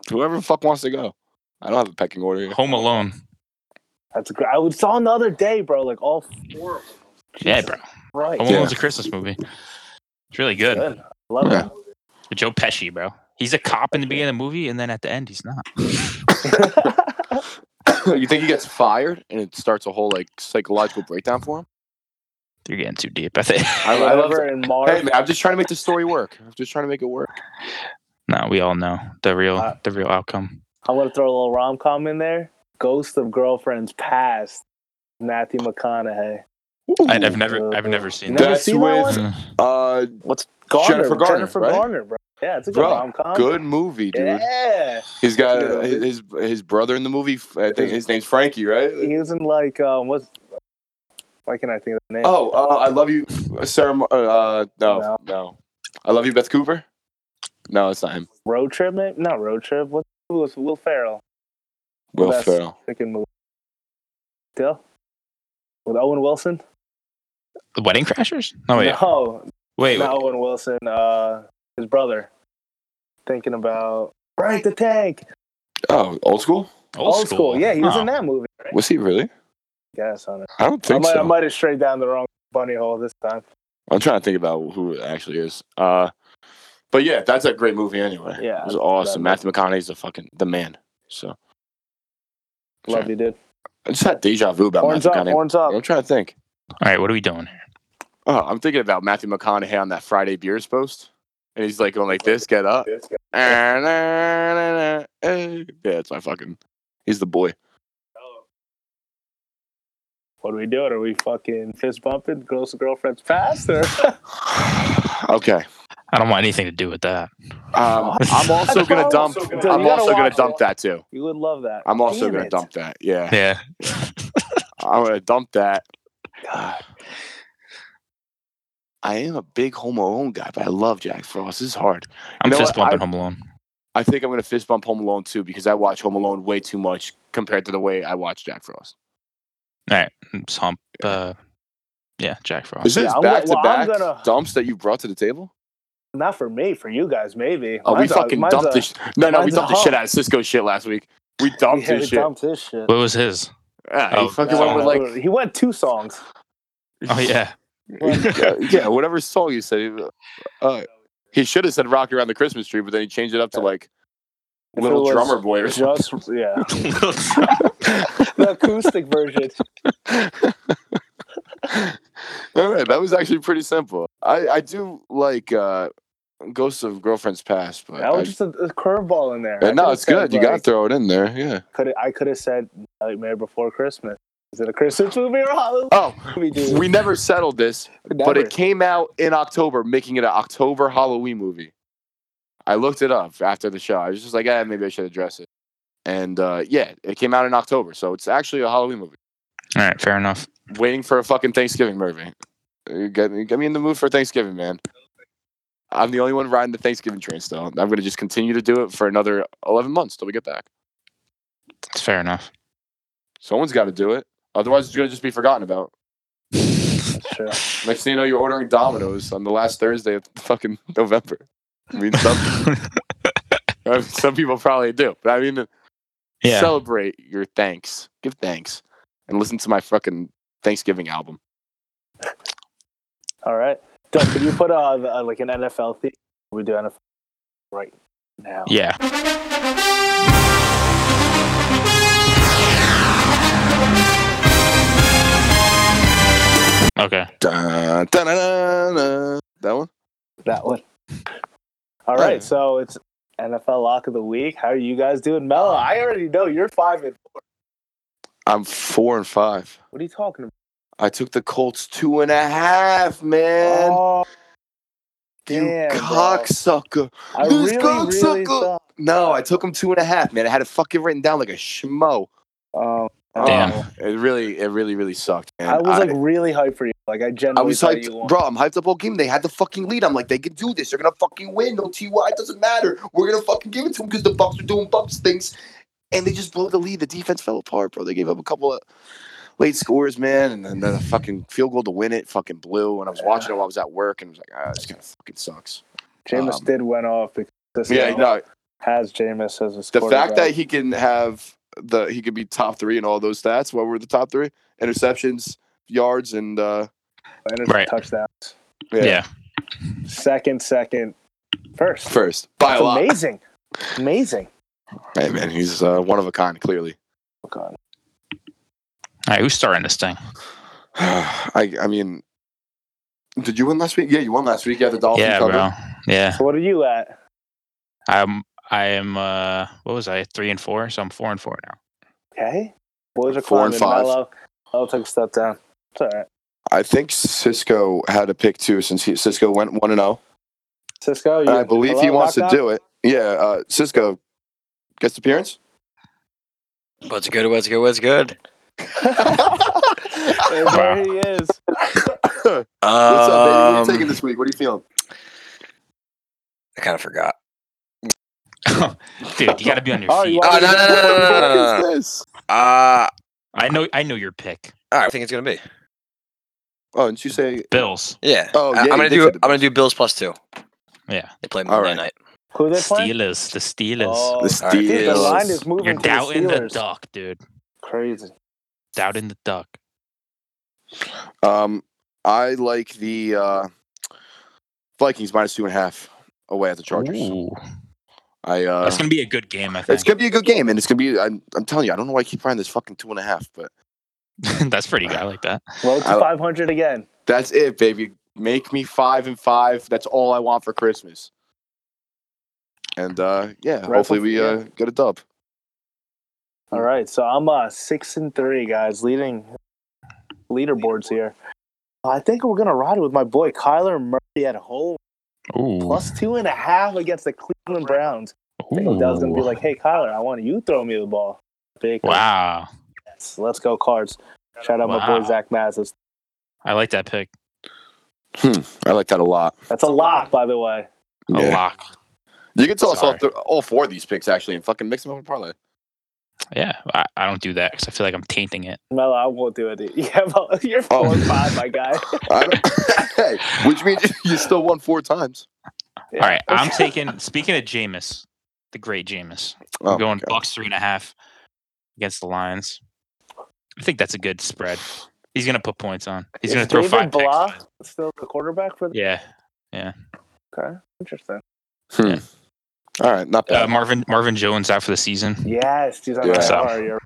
Whoever the fuck wants to go. I don't have a pecking order. Here. Home Alone. That's a great. I was saw the other day, bro. Like all four. of them. Yeah, bro. Right. Home Yeah. Alone's a Christmas movie. It's really good. Good. Love Yeah. With Joe Pesci, bro. He's a cop in the beginning of the movie, and then at the end, he's not. you think he gets fired and it starts a whole like psychological breakdown for him? You're getting too deep, I think. I, I love Whatever that. in March. Hey man, I'm just trying to make the story work. I'm just trying to make it work. no, we all know the real Uh, the real outcome. I'm gonna throw a little rom com in there. Ghost of Girlfriends Past. Matthew McConaughey. I, I've never I've never seen Never that. That's seen that with one? uh What's Garner? Jennifer Garner, Jennifer right? Garner, bro. Yeah, it's a good rom com. good movie, dude. Yeah. He's got uh, his his brother in the movie. I think his name's Frankie, right? He was in like um what's why can't I think of the name? Oh, uh, I love you, Sarah. Mar- Uh, no, No. no, I love you, Beth Cooper. No, it's not him. Road Trip, maybe? Not Road Trip. What who was Will Ferrell? Will Best Ferrell. Freaking movie. Still? With Owen Wilson? The Wedding Crashers? Oh wait, No, wait, not wait. Owen Wilson. Uh, his brother. Thinking about Break the Tank. Oh, old school. Old, school. Yeah, he was Huh. in that movie. Right? Was he really? Guess on it. I don't I think might, I might have strayed down the wrong bunny hole this time. I'm trying to think about who it actually is. Uh, but yeah, that's a great movie anyway. Yeah, it was awesome. Matthew McConaughey's the fucking the man. So Love you, dude. I just had deja vu about Horns Matthew up, McConaughey. horns up. I'm trying to think. All right, what are we doing here? Oh, I'm thinking about Matthew McConaughey on that Friday Beers post, and he's like going like this, get up. Yeah, it's my fucking. He's the boy. What are we doing? Are we fucking fist bumping girls and girlfriends past or? okay. I don't want anything to do with that. Um, I'm also gonna dump. Dude, you I'm also gonna dump it. that too. you would love that. I'm also Damn gonna it. dump that. Yeah, Yeah. I'm gonna dump that. God. I am a big Home Alone guy, but I love Jack Frost. This is hard. I'm know fist bumping I- Home Alone. I think I'm gonna fist bump Home Alone too because I watch Home Alone way too much compared to the way I watch Jack Frost. All right, just hump. Uh, yeah, Jack Frost. Is this Yeah, I'm back gonna- well, I'm back gonna- dumps that you brought to the table? Not for me, for you guys, maybe. Oh, we Mine's a- fucking mine's dumped a- this. No, no, we mine's a dumped the shit out of Cisco shit last week. We dumped Yeah, his shit. dumped his shit. What was his? Yeah, Oh, he fucking went with like he went two songs. Oh yeah. yeah, yeah, whatever song you said. Uh, he should have said "Rock Around the Christmas Tree," but then he changed it up to like If "Little Drummer Boy" or something. Just yeah, the acoustic version. All right, that was actually pretty simple. I I do like uh Ghosts of Girlfriends Past, but That was I- just a, a curveball in there. Yeah, no, it's good. said, You gotta throw it in there. Yeah. Could I could have said Nightmare Before Christmas. Is it a Christmas movie or a Halloween Oh, movie, dude? we never settled this, but it came out in October, making it an October Halloween movie. I looked it up after the show. I was just like, eh, maybe I should address it. And uh, yeah, it came out in October, so it's actually a Halloween movie. All right, fair enough. Waiting for a fucking Thanksgiving movie. You Get me, get me in the mood for Thanksgiving, man. I'm the only one riding the Thanksgiving train still. I'm gonna just continue to do it for another 11 months till we get back. It's fair enough. Someone's got to do it. Otherwise, it's gonna just be forgotten about. Next thing you know, you're ordering Domino's on the last Thursday of fucking November. I mean, some, I mean, some people probably do, but I mean, yeah. celebrate your thanks, give thanks, and listen to my fucking Thanksgiving album. All right. Doug, can you put uh, the- uh, like an NFL theme? We do NFL right now. yeah. Okay. Dun, dun, dun, dun, dun. That one? That one. All right, Alright. so it's NFL lock of the week. How are you guys doing, Mello? I already know you're five and four. I'm four and five. What are you talking about? I took the Colts two and a half, man. oh, you damn, cocksucker. I This really, really thought. No, I took him two and a half, man. I had it fucking written down like a schmo. Um, Damn. oh. It really, it really, really sucked. Man. I was like really hyped for you. Like I I was hyped, bro. I'm hyped up all game. They had the fucking lead. I'm like, they can do this. They're gonna fucking win. No Ty. It doesn't matter. We're gonna fucking give it to them because the Bucks are doing Bucks things, and they just blew the lead. The defense fell apart, bro. They gave up a couple of late scores, man, and then the fucking field goal to win it fucking blew. And I was watching it while I was at work, and I was like, ah, this kind of fucking sucks. Jameis um, did went off because this Yeah, guy no. has Jameis as his The fact that he can have the he could be top three in all those stats. What were the top three? Interceptions, yards, and uh, and Right. touchdowns. yeah, Yeah. Second, second, first. first by That's a lot. amazing. Amazing. Hey man, he's uh, one of a kind. Clearly. Oh, God. All right, who's starting this thing? I I mean, did you win last week? Yeah, you won last week. Yeah, the Dolphins yeah, covered. bro. Yeah. So what are you at? I'm I am uh what was I? Three and four, so I'm four and four now. Okay. Boys are Four and climbing. five. Mellow. I'll take a step down. It's all right. I think Cisco had a pick too, since he, Cisco went one and zero. Cisco, you I believe he hello, wants to knock, do it. Yeah, uh, Cisco, guest appearance. What's good? What's good? What's good? And there he is. What's up, baby? What are you taking this week? What are you feeling? I kind of forgot. Dude, you gotta be on your Oh, feet. you Oh, want no, no, no, no, no, no, no, no. is this? Uh, I know I know your pick. all right, I think it's gonna be. Oh, didn't you say? Bills. Yeah. Oh, I- yeah, I'm gonna do. say I'm gonna do Bills plus two. Yeah. They play Monday right. night. Who they playing? Steelers. The Steelers. Oh, The Steelers. dude, the line is moving You're to the the Steelers. duck, dude. Crazy. Doubting the duck. Um, I like the uh, Vikings minus two and a half away at the Chargers. Ooh. I uh, That's gonna be a good game, I think it's gonna be a good game, and it's gonna be. I'm, I'm telling you, I don't know why I keep finding this fucking two and a half, but That's pretty good. I like that. Road to 500 again. that's it, baby. Make me five and five. That's all I want for Christmas. And uh, yeah, Right hopefully we uh, get a dub. All right, so I'm uh six and three, guys, leading leaderboards here. I think we're gonna ride it with my boy Kyler Murray at home, Ooh. plus two and a half against the Cleveland Browns. I think Odell's gonna be like, "Hey, Kyler, I want you throw me the ball." Big Wow. Yes, let's go Cards. Shout out my boy Zach Mathis. I like that pick. Hmm, I like that a lot. That's a lock, by the way. A Yeah. lock. You can tell us all, th- all four of these picks actually, and fucking mix them up in parlay. Yeah. I, I don't do that because I feel like I'm tainting it. Melo, I won't do it. Yeah, but you're four Oh. and five, my guy. I don't, hey, which means you still won four times. Yeah. All right. I'm taking speaking of Jameis, the great Jameis. Oh, I'm going Bucks three and a half against the Lions. I think that's a good spread. He's gonna put points on. He's gonna throw David five Blah picks. still the quarterback for the Yeah. Yeah. Okay, interesting. Hmm. All right, not Uh, bad. Marvin Marvin Jones out for the season. Yes, he's on Yeah. the So- IR. You're-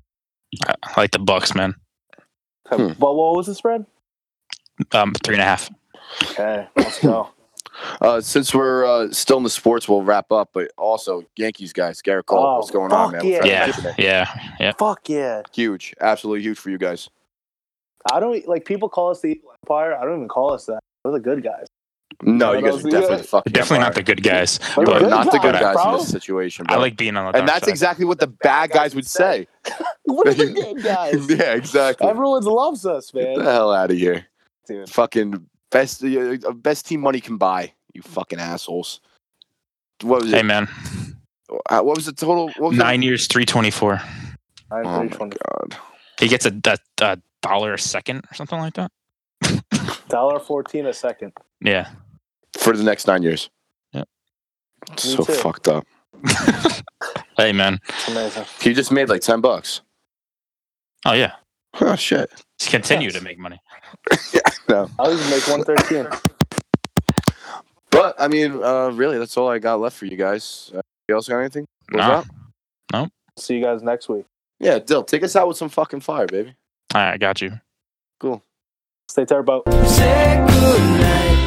I I like the Bucks, man. Okay, Hmm. But what was the spread? Um, three and a half. Okay, let's go. Uh, since we're uh, still in the sports, we'll wrap up. But also, Yankees guys, Gerrit Cole, Oh, what's going on, man? Yeah. Yeah, yeah, yeah. Fuck yeah! Huge, absolutely huge for you guys. I don't like people call us the Evil Empire. I don't even call us that. We're the good guys. No, you guys are definitely the fucking Definitely not the good guys. We're but good not the good guys, guys in this situation, I bro. like being on the dark and that's side. exactly what the bad guys would say. We're the good guys. yeah, exactly. Everyone loves us, man. Get the hell out of here. Dude. Fucking best, uh, best team money can buy. You fucking assholes. What was it? Hey man, Uh, what was the total? What was nine years, three twenty four. Oh my god. He gets a, a, a dollar a second or something like that. Dollar fourteen a second. Yeah. For the next nine years. Yeah. So too. fucked up. hey man. It's amazing. He just made like ten bucks. Oh yeah. Oh shit. Just continue Yes. to make money. I'll even make one thirteen. But I mean, uh, really, that's all I got left for you guys. Uh, you else got anything? What's No. up? See you guys next week. Yeah, Dill, take us out with some fucking fire, baby. All right, I got you. Cool. Stay turbo. Say goodnight.